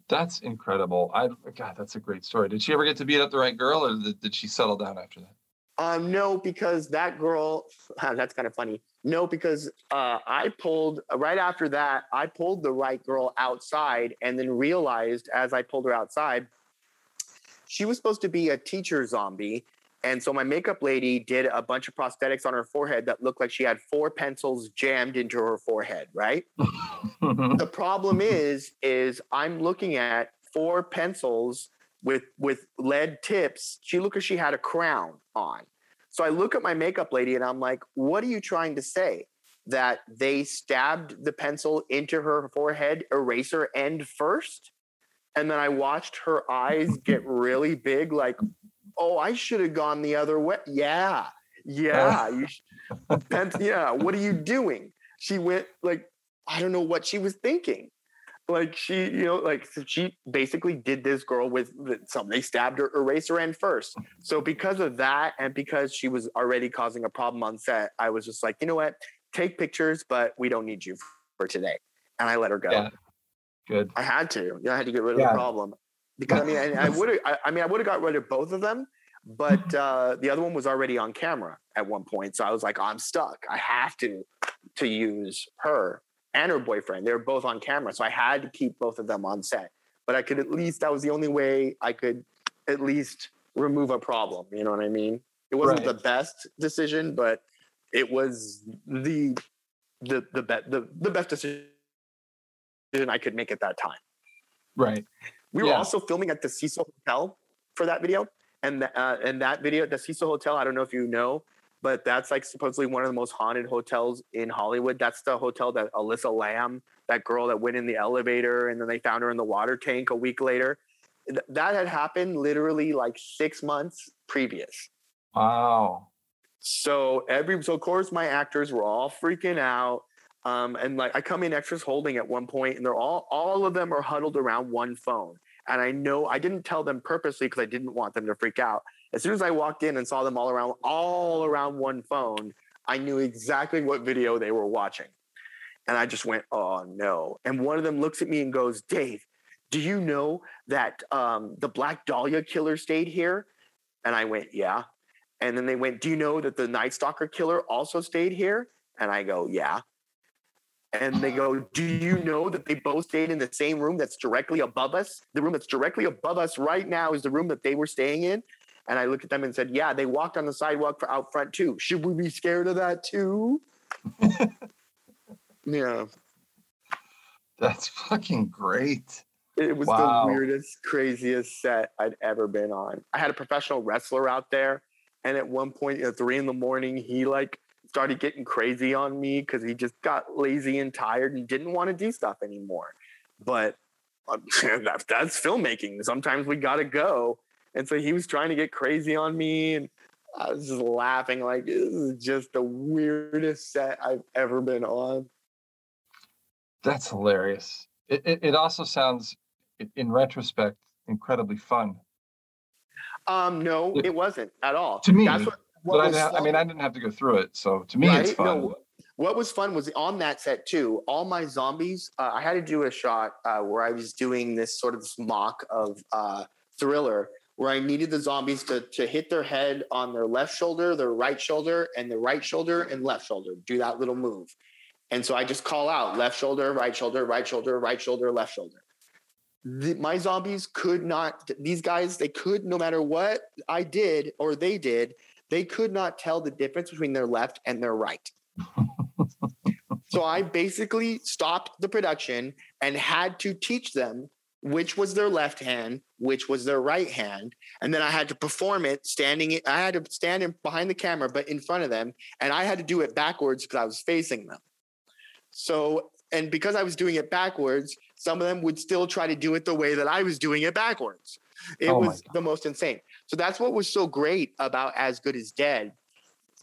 That's incredible. I God, that's a great story. Did she ever get to beat up the right girl, or did, did she settle down after that? Um, no, because that girl, that's kind of funny. No, because uh, I pulled right after that, I pulled the right girl outside and then realized as I pulled her outside, she was supposed to be a teacher zombie. And so my makeup lady did a bunch of prosthetics on her forehead that looked like she had four pencils jammed into her forehead, right? the problem is is i'm looking at four pencils with with lead tips. She looked like she had a crown on. So i look at my makeup lady and i'm like what are you trying to say? That they stabbed the pencil into her forehead eraser end first? And then i watched her eyes get really big like oh i should have gone the other way yeah yeah you yeah what are you doing she went like I don't know what she was thinking. Like she, you know, like so she basically did this girl with, with some. They stabbed her eraser end first. So because of that, and because she was already causing a problem on set, I was just like, you know what? Take pictures, but we don't need you for today. And I let her go. Yeah. Good. I had to. You know, I had to get rid of Yeah. the problem because I mean, I, I would have. I, I mean, I would have got rid of both of them, but uh, the other one was already on camera at one point. So I was like, I'm stuck. I have to to use her and her boyfriend. They were both on camera, so I had to keep both of them on set. But I could at least. That was the only way I could at least remove a problem. You know what I mean? It wasn't Right. the best decision, but it was the the the be- the, the best decision I could make at that time. Right. We were also filming at the Cecil Hotel for that video, and the, uh, and that video, the Cecil Hotel. I don't know if you know, but that's like supposedly one of the most haunted hotels in Hollywood. That's the hotel that Elisa Lam, that girl that went in the elevator, and then they found her in the water tank a week later. Th- That had happened literally like six months previous. Wow. So every so of course my actors were all freaking out. Um, and like I come in extras holding at one point, and they're all all of them are huddled around one phone. And I know I didn't tell them purposely because I didn't want them to freak out. As soon as I walked in and saw them all around all around one phone, I knew exactly what video they were watching. And I just went, oh no. And one of them looks at me and goes, Dave, do you know that um, the Black Dahlia killer stayed here? And I went, yeah. And then they went, Do you know that the Night Stalker killer also stayed here? And I go, yeah. And they go, do you know that they both stayed in the same room that's directly above us? The room that's directly above us right now is the room that they were staying in. And I looked at them and said, yeah, they walked on the sidewalk for out front too. Should we be scared of that too? yeah. That's fucking great. It was Wow. the weirdest, craziest set I'd ever been on. I had a professional wrestler out there, and at one point at three in the morning, he like started getting crazy on me because he just got lazy and tired and didn't want to do stuff anymore. But um, that, that's filmmaking. Sometimes we gotta go, and so he was trying to get crazy on me, and I was just laughing like this is just the weirdest set I've ever been on. That's hilarious. It, it, it also sounds, in retrospect, incredibly fun. Um, no, It- it wasn't at all. To me, that's what. But I, was I mean, I didn't have to go through it, so to me, it's fun. No, what was fun was on that set too. All my zombies, uh, I had to do a shot uh, where I was doing this sort of mock of uh, thriller, where I needed the zombies to to hit their head on their left shoulder, their right shoulder, and the right shoulder and left shoulder. Do that little move, and so I just call out left shoulder, right shoulder, right shoulder, right shoulder, left shoulder. The, my zombies could not. These guys, they could no matter what I did or they did, they could not tell the difference between their left and their right. so I basically stopped the production and had to teach them which was their left hand, which was their right hand, and then I had to perform it standing. I had to stand in behind the camera, but in front of them, and I had to do it backwards because I was facing them. So, and because I was doing it backwards, some of them would still try to do it the way that I was doing it backwards. It Oh was the most insane. So that's what was so great about As Good as Dead.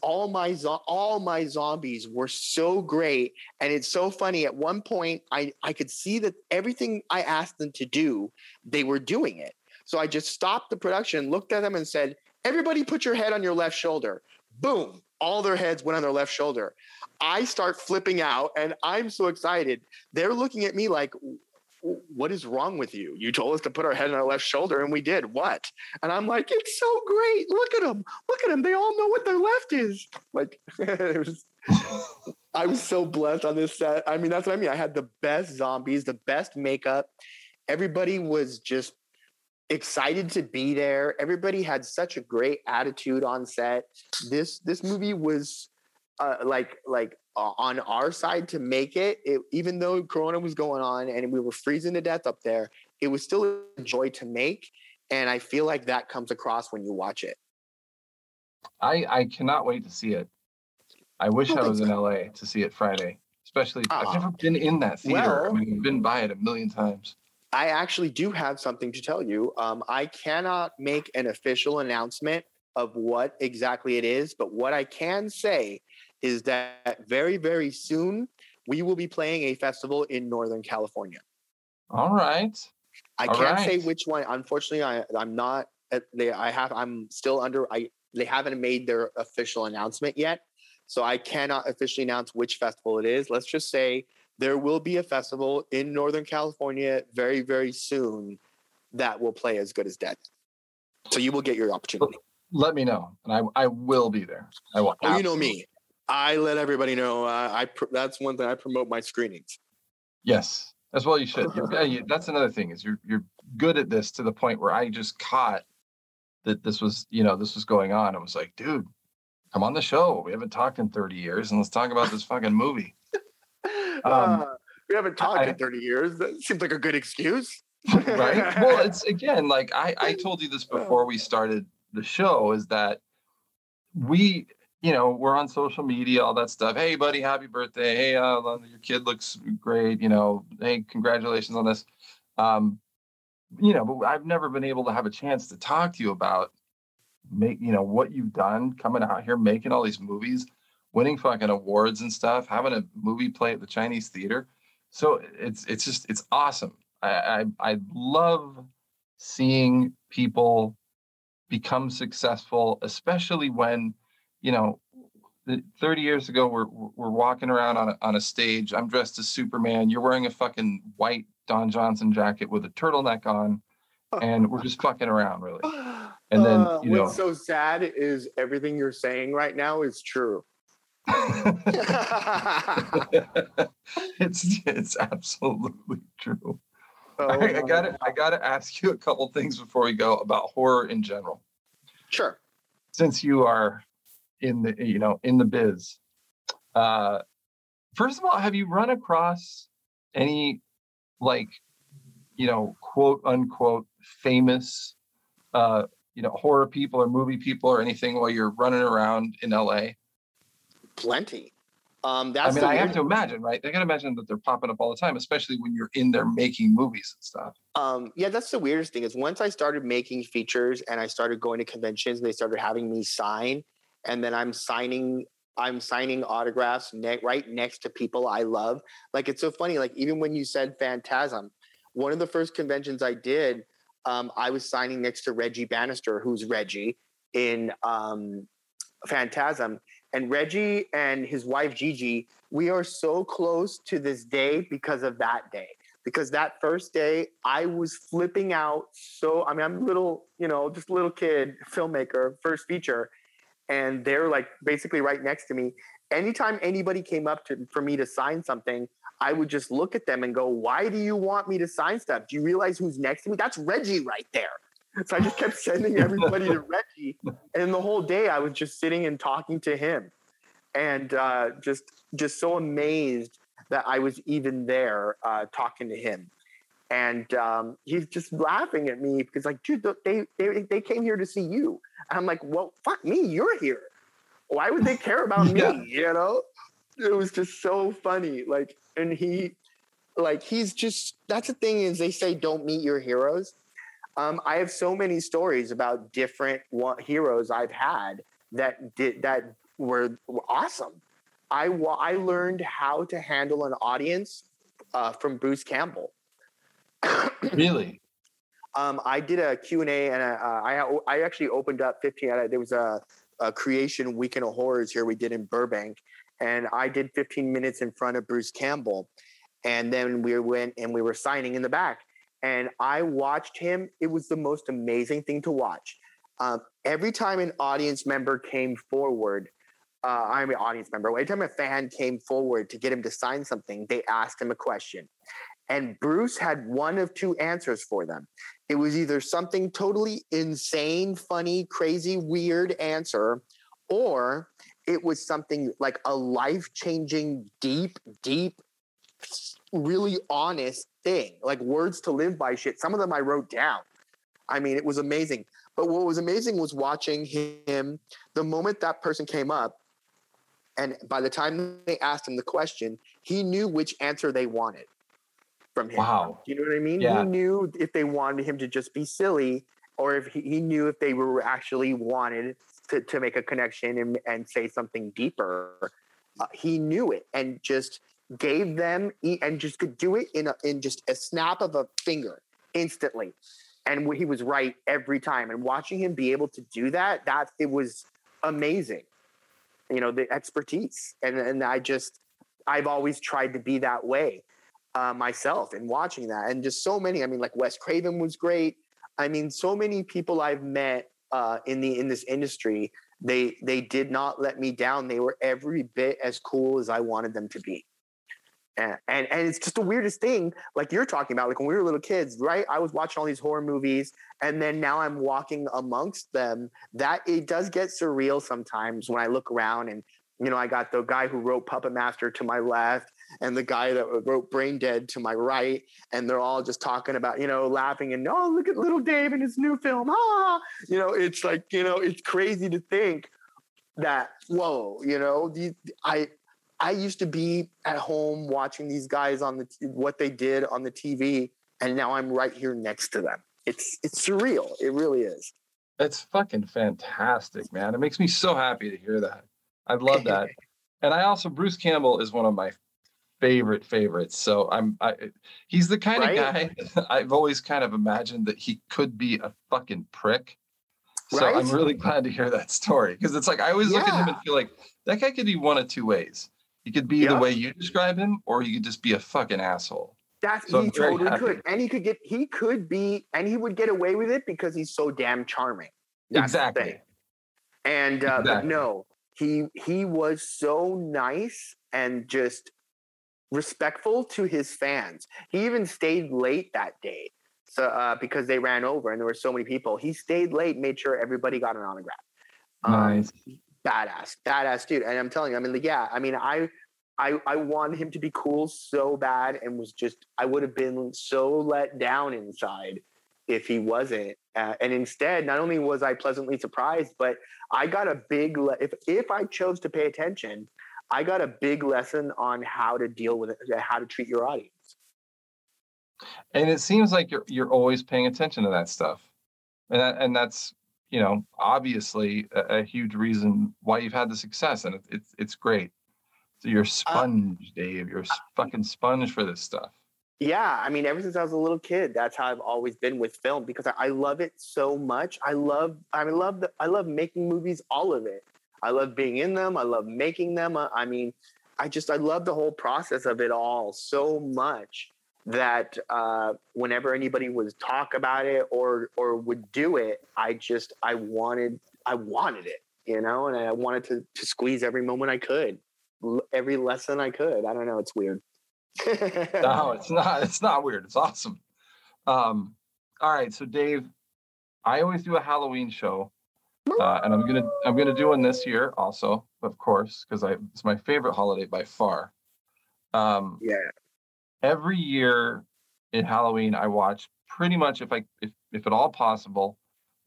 All my zo- all my zombies were so great, and it's so funny. At one point, I I could see that everything I asked them to do, they were doing it. So I just stopped the production, looked at them, and said, "Everybody, put your head on your left shoulder." Boom! All their heads went on their left shoulder. I start flipping out, and I'm so excited. They're looking at me like, what is wrong with you? You told us to put our head on our left shoulder and we did. What? And I'm like, it's so great. Look at them. Look at them. They all know what their left is. Like, was, I was so blessed on this set. I mean, that's what I mean. I had the best zombies, the best makeup. Everybody was just excited to be there. Everybody had such a great attitude on set. This this movie was uh, like like on our side to make it, it, even though Corona was going on and we were freezing to death up there, it was still a joy to make. And I feel like that comes across when you watch it. I I cannot wait to see it. I wish Oh, I was in. LA to see it Friday. Especially, I've never been in that theater. i mean i've been by it a million times. I actually do have something to tell you. Um, I cannot make an official announcement of what exactly it is, but what I can say is that very, very soon we will be playing a festival in Northern California. All right. I All can't say which one. Unfortunately, I, I'm not. At, they, I have. I'm still under. I. They haven't made their official announcement yet, so I cannot officially announce which festival it is. Let's just say there will be a festival in Northern California very, very soon that will play as good as dead. So you will get your opportunity. Let me know, and I I will be there. I will. Oh, you know me. I let everybody know. Uh, I. pr- That's one thing I promote my screenings. Yes, as well you should. You're, you- that's another thing is you're you're good at this to the point where I just caught that this was you know this was going on. I was like, dude, come on the show. We haven't talked in 30 years, and let's talk about this fucking movie. Um, Uh, we haven't talked I- in 30 years. That seems like a good excuse. right? Well, it's again like I I told you this before we started the show is that we you know we're on social media all that stuff. Hey buddy happy birthday. Hey uh, your kid looks great you know. Hey congratulations on this. Um you know but i've never been able to have a chance to talk to you about make you know what you've done coming out here making all these movies winning fucking awards and stuff having a movie play at the chinese theater. So it's it's just it's awesome. I i, I love seeing people become successful especially when you know 30 years ago we're we're walking around on a, on a stage i'm dressed as superman you're wearing a fucking white don johnson jacket with a turtleneck on and we're just fucking around really And then, Uh, you know- what's so sad is everything you're saying right now is true. it's it's absolutely true. Oh, I, I gotta I gotta ask you a couple things before we go about horror in general. Sure. Since you are in the you know in the biz, uh, first of all, have you run across any like you know quote unquote famous uh, you know horror people or movie people or anything while you're running around in LA? Plenty. Um, I that's mean, the I have to imagine, right? I can imagine that they're popping up all the time, especially when you're in there making movies and stuff. um, yeah, that's the weirdest thing is once I started making features and I started going to conventions, they started having me sign, and then I'm signing, I'm signing autographs ne- right next to people I love. Like it's so funny. Like even when you said Phantasm, one of the first conventions I did, um, I was signing next to Reggie Bannister, who's Reggie in um, Phantasm, and Reggie and his wife Gigi. We are so close to this day because of that day because that first day I was flipping out. So I mean, I'm a little, you know, just little kid filmmaker, first feature, and they're like basically right next to me. Anytime anybody came up to for me to sign something, I would just look at them and go, "Why do you want me to sign stuff? Do you realize who's next to me? That's Reggie right there." So I just kept sending everybody to Reggie, and the whole day I was just sitting and talking to him, and uh, just just so amazed that I was even there uh, talking to him. And um, he's just laughing at me because, like, dude, they, they they came here to see you. And I'm like, well, fuck me, you're here. Why would they care about Yeah. me? You know, it was just so funny. Like, and he, like, he's just. That's the thing is they say don't meet your heroes. Um, I have so many stories about different heroes I've had that did that were, were awesome. I I learned how to handle an audience uh, from Bruce Campbell. Really? Um, I did a Q&A and uh, I, I actually opened up 15, uh, there was a, a creation weekend of horrors here we did in Burbank. And I did 15 minutes in front of Bruce Campbell. And then we went and we were signing in the back. And I watched him. It was the most amazing thing to watch. Um, every time an audience member came forward, uh, I'm an audience member. Every time a fan came forward to get him to sign something, they asked him a question. And Bruce had one of two answers for them. It was either something totally insane, funny, crazy, weird answer, or it was something like a life changing, deep, deep, really honest thing, like words to live by shit. Some of them I wrote down. I mean, it was amazing. But what was amazing was watching him the moment that person came up. And by the time they asked him the question, he knew which answer they wanted from him. Wow. You know what I mean? Yeah. He knew if they wanted him to just be silly or if he, he knew if they were actually wanted to, to make a connection and, and say something deeper. Uh, he knew it and just gave them and just could do it in a, in just a snap of a finger instantly. And he was right every time. And watching him be able to do that, that it was amazing. You know, the expertise. And and I just I've always tried to be that way uh, myself and watching that. And just so many. I mean, like Wes Craven was great. I mean, so many people I've met uh, in the in this industry, they they did not let me down. They were every bit as cool as I wanted them to be. And, and and it's just the weirdest thing, like you're talking about, like when we were little kids, right? I was watching all these horror movies, and then now I'm walking amongst them. That it does get surreal sometimes when I look around and you know, I got the guy who wrote Puppet Master to my left and the guy that wrote Brain Dead to my right. And they're all just talking about, you know, laughing and, oh, look at little Dave in his new film. Ah, you know, it's like, you know, it's crazy to think that, whoa, you know, the, I, I used to be at home watching these guys on the, what they did on the TV. And now I'm right here next to them. It's, it's surreal. It really is. That's fucking fantastic, man. It makes me so happy to hear that. I love that. and I also Bruce Campbell is one of my favorite favorites. So I'm I he's the kind Right? of guy I've always kind of imagined that he could be a fucking prick. So I'm really glad to hear that story because it's like I always look at him and feel like that guy could be one of two ways. He could be the way you describe him, or he could just be a fucking asshole. That's So he totally happy. could, and he could get he could be, and he would get away with it because he's so damn charming. That's exactly. And uh, but Exactly. no, he he was so nice and just respectful to his fans. He even stayed late that day. So uh, because they ran over and there were so many people, he stayed late, made sure everybody got an autograph. Um, Nice. badass, badass dude. And I'm telling you, I mean, like, yeah, I mean, I, I, I wanted him to be cool so bad, and was just, I would have been so let down inside if he wasn't. Uh, and instead, not only was I pleasantly surprised, but I got a big. Le- if if I chose to pay attention, I got a big lesson on how to deal with it, uh, how to treat your audience. and it seems like you're you're always paying attention to that stuff and that, and that's you know obviously a, a huge reason why you've had the success and it, it's it's great so you're a sponge dave you're uh, s- fucking sponge for this stuff Yeah, I mean, ever since I was a little kid, that's how I've always been with film because I, I love it so much. I love, I love the, I love making movies, all of it. I love being in them. I love making them. I, I mean, I just, I love the whole process of it all so much that uh, whenever anybody would talk about it or or would do it, I just, I wanted, I wanted it, you know, and I wanted to to squeeze every moment I could, every lesson I could. I don't know, it's weird. no it's not it's not weird it's awesome um all right so dave i always do a halloween show uh, and i'm gonna i'm gonna do one this year also of course because i it's my favorite holiday by far um yeah. every year in Halloween, I watch pretty much, if I if if at all possible,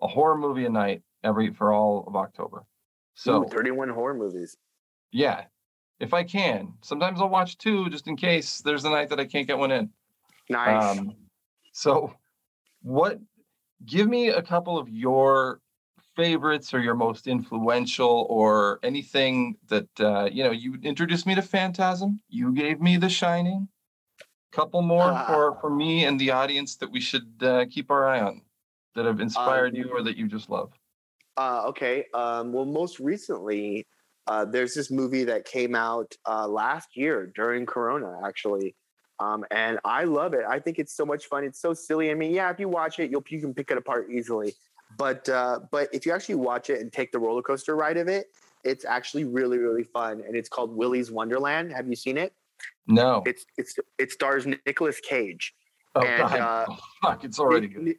a horror movie a night every for all of October. So Ooh, 31 horror movies. yeah, if I can, sometimes I'll watch two just in case there's a night that I can't get one in. Nice. Um, so, what? Give me a couple of your favorites or your most influential or anything that uh, you know. You introduced me to Phantasm. You gave me The Shining. Couple more Ah. for for me and the audience that we should uh, keep our eye on that have inspired you or that you just love. Uh, okay. Um, well, most recently, uh, there's this movie that came out uh, last year during Corona, actually. Um, and I love it. I think it's so much fun. It's so silly. I mean, yeah, if you watch it, you'll you can pick it apart easily. But uh, but if you actually watch it and take the roller coaster ride of it, it's actually really really fun. And it's called Willy's Wonderland. Have you seen it? No. It's it's it stars Nicolas Cage. oh, and, God. uh, fuck, it's already Nic- good. Nic-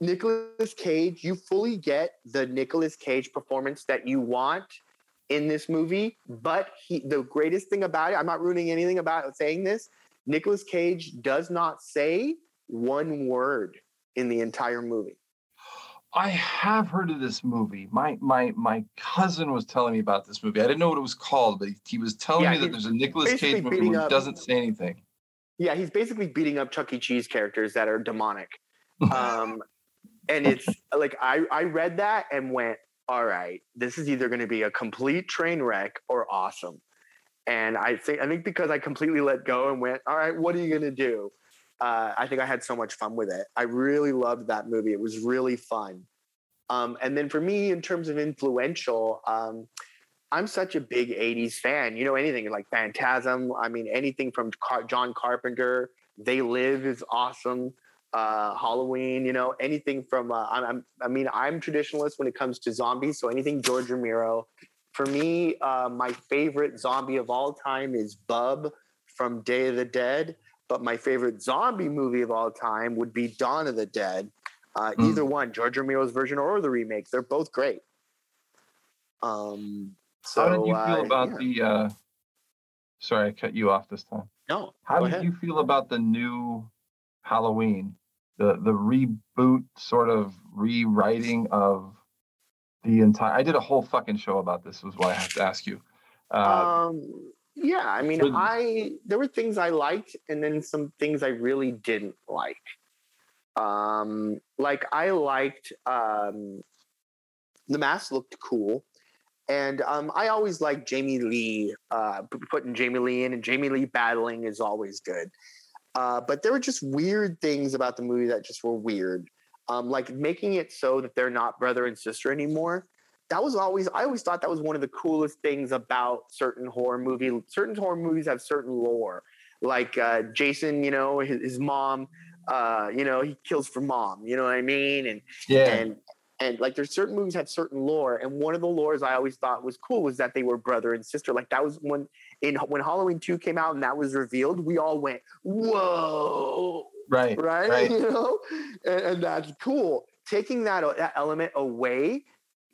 Nicolas Cage, you fully get the Nicolas Cage performance that you want in this movie. But he, the greatest thing about it, I'm not ruining anything about saying this. Nicolas Cage does not say one word in the entire movie. I have heard of this movie. My my my cousin was telling me about this movie. I didn't know what it was called, but he, he was telling Yeah, me that there's a Nicolas Cage movie he doesn't say anything. Yeah, he's basically beating up Chuck E. Cheese characters that are demonic. Um, and it's like I, I read that and went, all right, this is either going to be a complete train wreck or awesome. And I think I think because I completely let go and went, all right, what are you going to do? Uh, I think I had so much fun with it. I really loved that movie. It was really fun. Um, and then for me, in terms of influential, um, I'm such a big 80s fan. You know, anything like Phantasm, I mean, anything from Car- John Carpenter, They Live is awesome. Uh, Halloween, you know, anything from, uh, I'm, I mean, I'm traditionalist when it comes to zombies. So anything George Romero. For me, uh, my favorite zombie of all time is Bub from Day of the Dead. But my favorite zombie movie of all time would be Dawn of the Dead. Uh, Mm. Either one, George Romero's version or the remake, they're both great. Um, so, How did you feel uh, about yeah. the? uh Sorry, I cut you off this time. No, How did ahead. you feel about the new Halloween, the the reboot, sort of rewriting of the entire? I did a whole fucking show about this. Was why I have to ask you. Uh, um, yeah, I mean, I there were things I liked, and then some things I really didn't like. Um, like I liked um, the mask looked cool, and um, I always like Jamie Lee. Uh, putting Jamie Lee in and Jamie Lee battling is always good. Uh, but there were just weird things about the movie that just were weird. Um, like making it so that they're not brother and sister anymore. That was always I always thought that was one of the coolest things about certain horror movie. Certain horror movies have certain lore. Like uh, Jason, you know, his, his mom, uh, you know, he kills for mom. You know what I mean? And yeah, and And like there's certain movies have certain lore, and one of the lores I always thought was cool was that they were brother and sister. Like that was when in when Halloween two came out and that was revealed, we all went whoa, Right. right? Right. You know, and, and that's cool. Taking that, that element away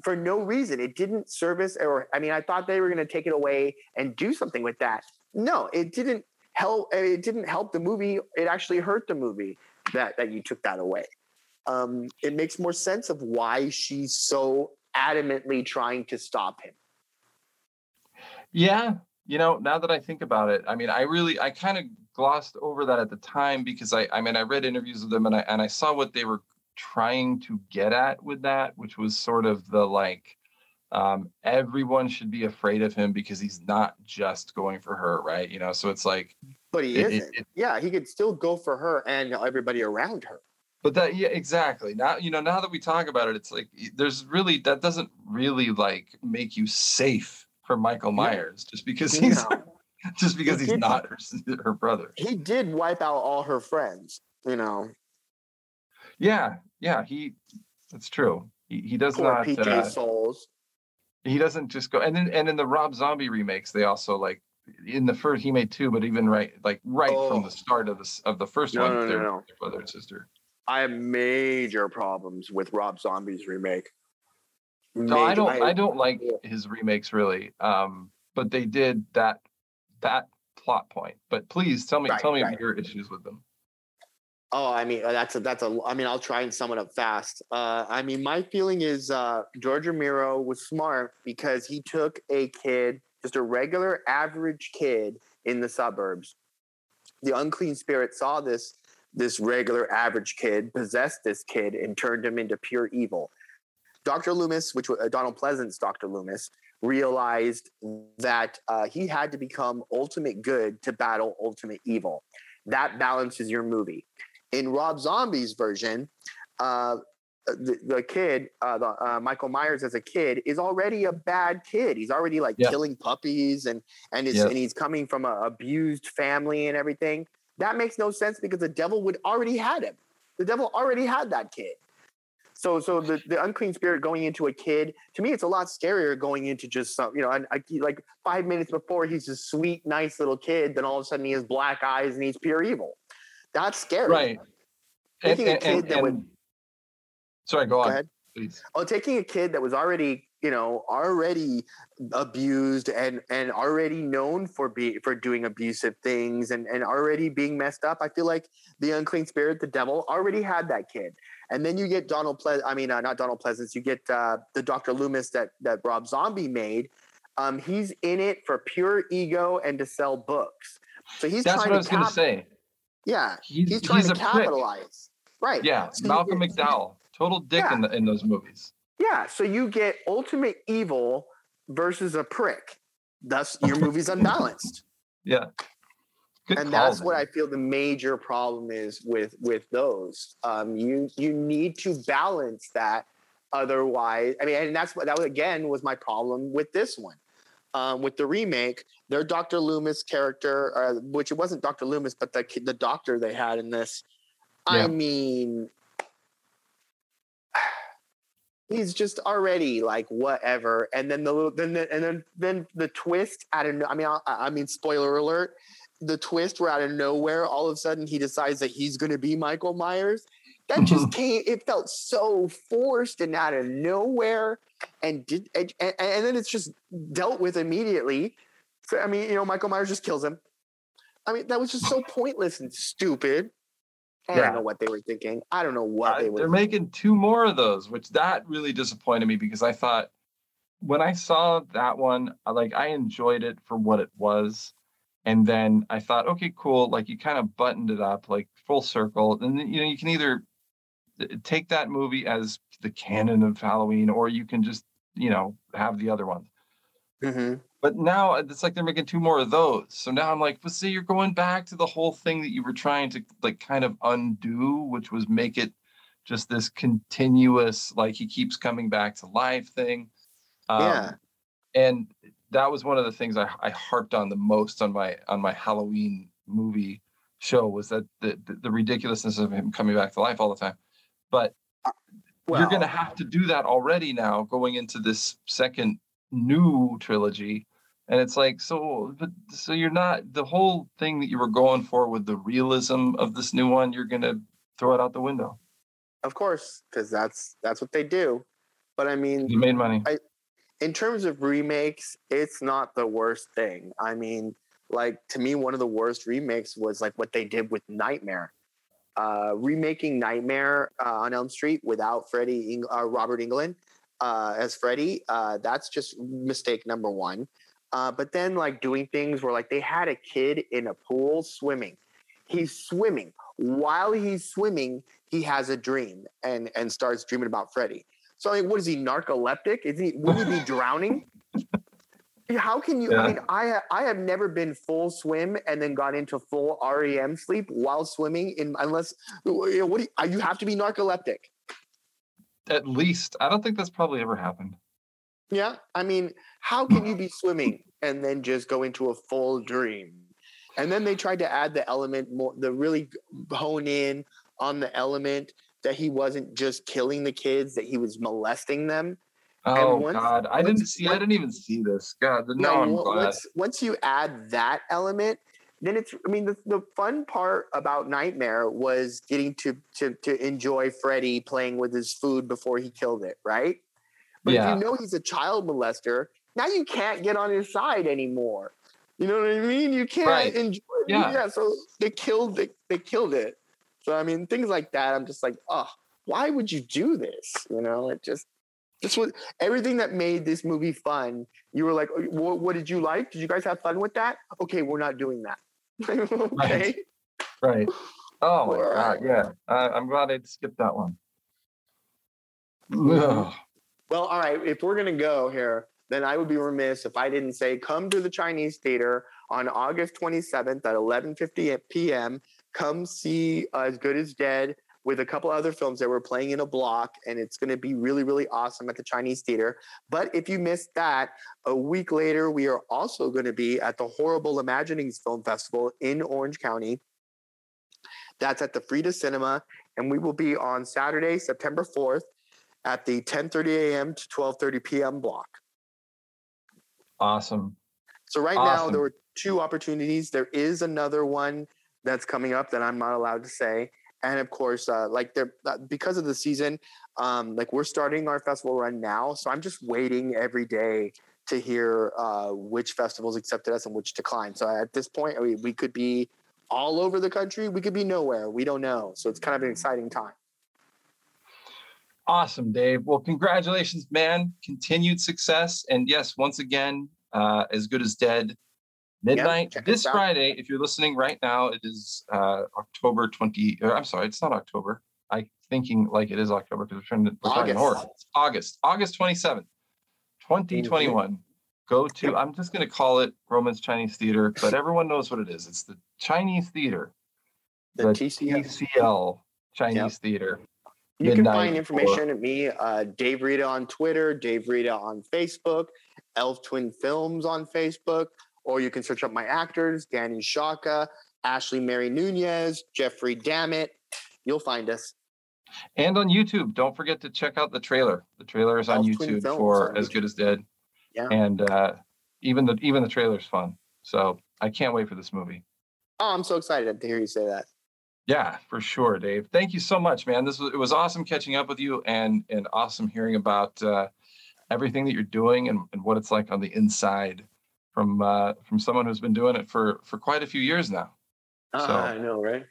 for no reason, it didn't service. Or I mean, I thought they were going to take it away and do something with that. No, it didn't help. It didn't help the movie. It actually hurt the movie that that you took that away. Um, it makes more sense of why she's so adamantly trying to stop him. Yeah, you know, now that I think about it, I mean, I really, I kind of glossed over that at the time because I, I mean, I read interviews with them and I and I saw what they were trying to get at with that, which was sort of the like, um, everyone should be afraid of him because he's not just going for her, right? You know, so it's like, But he It- it- isn't. it- yeah, he could still go for her and everybody around her. but that, yeah, exactly. Now, you know, now that we talk about it, it's like there's really that doesn't really like make you safe for Michael Yeah. Myers just because he's No. just because He he's did- not her, her brother. he did wipe out all her friends. You know, Yeah, yeah, he that's true. He he does poor not PJ uh, Soles. he doesn't just go and then and in the Rob Zombie remakes they also like in the first he made two, but even right like right from Oh. the start of this of the first No, one, no, no, they're no. brother and sister. I have major problems with Rob Zombie's remake. No, I don't I, don't like his remakes really. Um but they did that that plot point. But please tell me Right, tell me right. your issues with them. Oh, I mean uh, that's a that's a. I mean, I'll try and sum it up fast. Uh, I mean, my feeling is uh, George Romero was smart because he took a kid, just a regular average kid in the suburbs. The unclean spirit saw this this regular average kid possessed this kid and turned him into pure evil. Dr. Loomis, which was uh, Donald Pleasence's Dr. Loomis, realized that uh, he had to become ultimate good to battle ultimate evil. That balances your movie in Rob Zombie's version, uh, the, the kid, uh, the, uh, Michael Myers as a kid, is already a bad kid. He's already like Yeah. killing puppies and and Yeah. and he's coming from an abused family and everything. That makes no sense because the devil would already had him. The devil already had that kid. So so the, the unclean spirit going into a kid to me it's a lot scarier going into just some you know and, I- like five minutes before he's a sweet nice little kid then all of a sudden he has black eyes and he's pure evil. That's scary. Right. And, Taking a kid and- that would- sorry, go Go on, ahead. please. Oh, taking a kid that was already, you know, already abused and and already known for be for doing abusive things and and already being messed up. I feel like the unclean spirit, the devil, already had that kid. And then you get Donald Ple- I mean, uh, not Donald Pleasence. You get uh, the Dr. Loomis that that Rob Zombie made. Um, he's in it for pure ego and to sell books. So he's That's what I was to gonna say. Yeah, He's, he's trying to a prick. capitalize. Right. Yeah, So Malcolm get- McDowell, total dick in the in those movies. Yeah, so you get ultimate evil versus a prick. Thus, your movie's unbalanced, Yeah. Good and call, that's what. I feel the major problem is with with those. Um, you you need to balance that. Otherwise, I mean, and that's what that was again was my problem with this one. Um, with the remake, their Dr. Loomis character, uh, which it wasn't Dr. Loomis, but the the doctor they had in this. Yeah. I mean, he's just already like whatever and then the little then the, and then then the twist out of i mean I, I mean spoiler alert the twist where out of nowhere all of a sudden he decides that he's going to be michael myers that just came it felt so forced and out of nowhere and did and, and then it's just dealt with immediately so i mean you know michael myers just kills him i mean that was just so pointless and stupid I Yeah. don't know what they were thinking. I don't know what Uh, they were. they're making two more of those, which that really disappointed me because I thought when I saw that one, I- like I enjoyed it for what it was. And then I thought, okay, cool. Like you kind of buttoned it up, like full circle. And you know, you can either uh, take that movie as the canon of Halloween, or you can just, you know, have the other ones. Mhm. But now it's like they're making two more of those. So now I'm like, well, see, you're going back to the whole thing that you were trying to like kind of undo, which was make it just this continuous, like he keeps coming back to life thing. Um, Yeah. And that was one of the things I, I harped on the most on my on my Halloween movie show was that the, the the ridiculousness of him coming back to life all the time. But Well, you're going to have to do that already now going into this second new trilogy and it's like so but so you're not the whole thing that you were going for with the realism of this new one you're going to throw it out the window Of course, because that's that's what they do. But I mean, you made money I- in terms of remakes, it's not the worst thing. I mean, like to me, one of the worst remakes was like what they did with Nightmare. Uh, remaking Nightmare uh, on Elm Street without Freddy Eng- uh, Robert Englund uh, as Freddy, uh, that's just mistake number one. Uh, but then like doing things where like they had a kid in a pool swimming. He's swimming. While he's swimming, he has a dream and and starts dreaming about Freddy. So like, what is he narcoleptic? Is he would he be drowning? How can you? I mean, I ha- I have never been full swim and then got into full REM sleep while swimming. In unless you know, what do you, you have to be narcoleptic? at least i don't think that's probably ever happened Yeah, I mean, how can you be swimming and then just go into a full dream? And then they tried to add the element more, the really hone in on the element that he wasn't just killing the kids, that he was molesting them. oh once- god i didn't once- see i didn't even see this god no, No, i'm on- glad once once you add that element, then it's. I mean, the, the fun part about Nightmare was getting to to to enjoy Freddy playing with his food before he killed it, right? But Yeah. if you know he's a child molester, now you can't get on his side anymore. You know what I mean? You can't Right. enjoy. Yeah. yeah. So they killed. They, they killed it. So I mean, things like that. I'm just like, oh, why would you do this? You know, it just. This was everything that made this movie fun. You were like, "Oh, what, what did you like? Did you guys have fun with that? Okay, we're not doing that. okay. right oh my god yeah I, i'm glad i skipped that one. Ugh. Well, all right. If we're gonna go here, then I would be remiss if I didn't say, come to the Chinese Theater on August 27th at 11:50 p.m. Come see As Good as Dead with a couple other films that we're playing in a block, and it's going to be really, really awesome at the Chinese Theater. But if you missed that, a week later we are also going to be at the Horrible Imaginings Film Festival in Orange County. That's at the Frida Cinema, and we will be on Saturday, September 4th at the 10:30 a.m. to 12:30 p.m. block. awesome So right now there were two opportunities. There is another one that's coming up that I'm not allowed to say. And of course, uh, like they're uh, because of the season, um, like we're starting our festival run now. So I'm just waiting every day to hear uh, which festivals accepted us and which declined. So at this point, I mean, we could be all over the country. We could be nowhere. We don't know. So it's kind of an exciting time. Awesome, Dave. Well, congratulations, man. Continued success. And yes, once again, uh, as good as dead. Midnight check this. Friday. If you're listening right now, it is uh, October 20. Or I'm sorry, it's not October. I thinking like it is October because we're trying to we're talking horror. August. It's August, August 27th, 2021. Go to. I'm just going to call it Grauman's Chinese Theater, but everyone knows what it is. It's the Chinese Theater, The TCF. TCL Chinese Theater. You can find or- information at me, uh, Dave Reda on Twitter, Dave Reda on Facebook, Elf Twin Films on Facebook, or you can search up my actors, Danny Shaka, Ashley Mary Nunez, Jeffrey Damnit. You'll find us. And on YouTube, don't forget to check out the trailer. The trailer is on Elf YouTube for on As YouTube. Good as Dead. Yeah. And uh, even the even the trailer's fun. So I can't wait for this movie. Oh, I'm so excited to hear you say that. Yeah, for sure, Dave. Thank you so much, man. This was it was awesome catching up with you and and awesome hearing about uh, everything that you're doing and, and what it's like on the inside from uh, from someone who's been doing it for for quite a few years now. Uh, So- I know, right?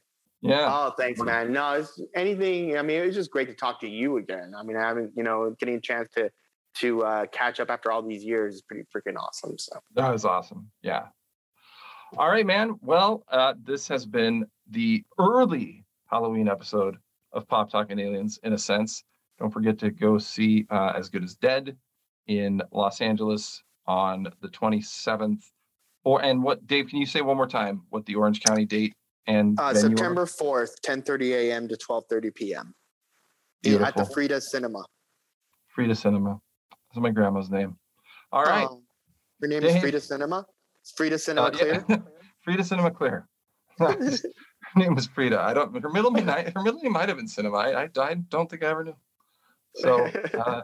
Yeah. Oh, thanks, man. No, it's anything. I mean, it was just great to talk to you again. I mean, I haven't, you know, getting a chance to to uh, catch up after all these years is pretty freaking awesome. So. That was awesome. Yeah. All right, man. Well, uh, this has been the early Halloween episode of Pop Talking Aliens, in a sense. Don't forget to go see uh, As Good as Dead in Los Angeles on the 27th. Or and what, Dave? Can you say one more time what the Orange County date and Uh. September 4th, 10:30 a.m. to 12:30 p.m. Yeah, at the Frida Cinema. Frida Cinema. That's my grandma's name. All right. Um, her name is Frida Cinema. Frida Cinema Uh, yeah. Frida Cinema Clear. her name was Frida. I don't. Her middle name. Her middle name might have been Cinema. I, I, I don't think I ever knew. So uh,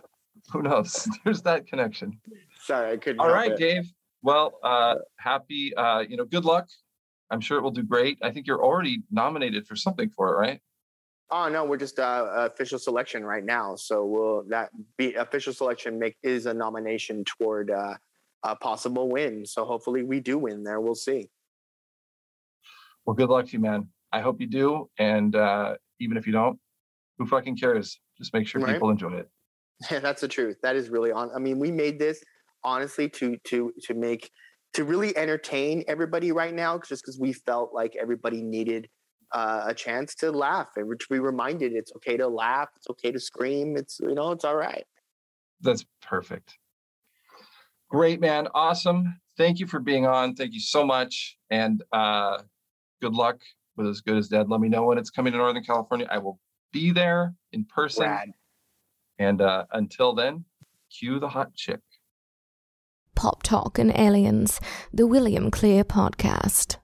who knows? There's that connection. Sorry, I couldn't. All right, it. Dave. Well, uh, happy. Uh, you know, good luck. I'm sure it will do great. I think you're already nominated for something for it, right? Oh no, we're just uh, official selection right now. So will that be official selection? Make is a nomination toward uh, a possible win. So hopefully we do win there. We'll see. Well, good luck to you, man. I hope you do. And uh, even if you don't, who fucking cares? Just make sure Right. people enjoy it. Yeah, that's the truth. That is really on. I mean, we made this honestly to to to make to really entertain everybody right now, just because we felt like everybody needed uh, a chance to laugh and to be reminded it's okay to laugh, it's okay to scream, it's you know it's all right. That's perfect. Great, man. Awesome. Thank you for being on. Thank you so much. And uh, good luck with As Good as Dead. Let me know when it's coming to Northern California. I will be there in person. Rad. And uh, until then, cue the hot chick. Pop Talk and Aliens, the William Clear Podcast.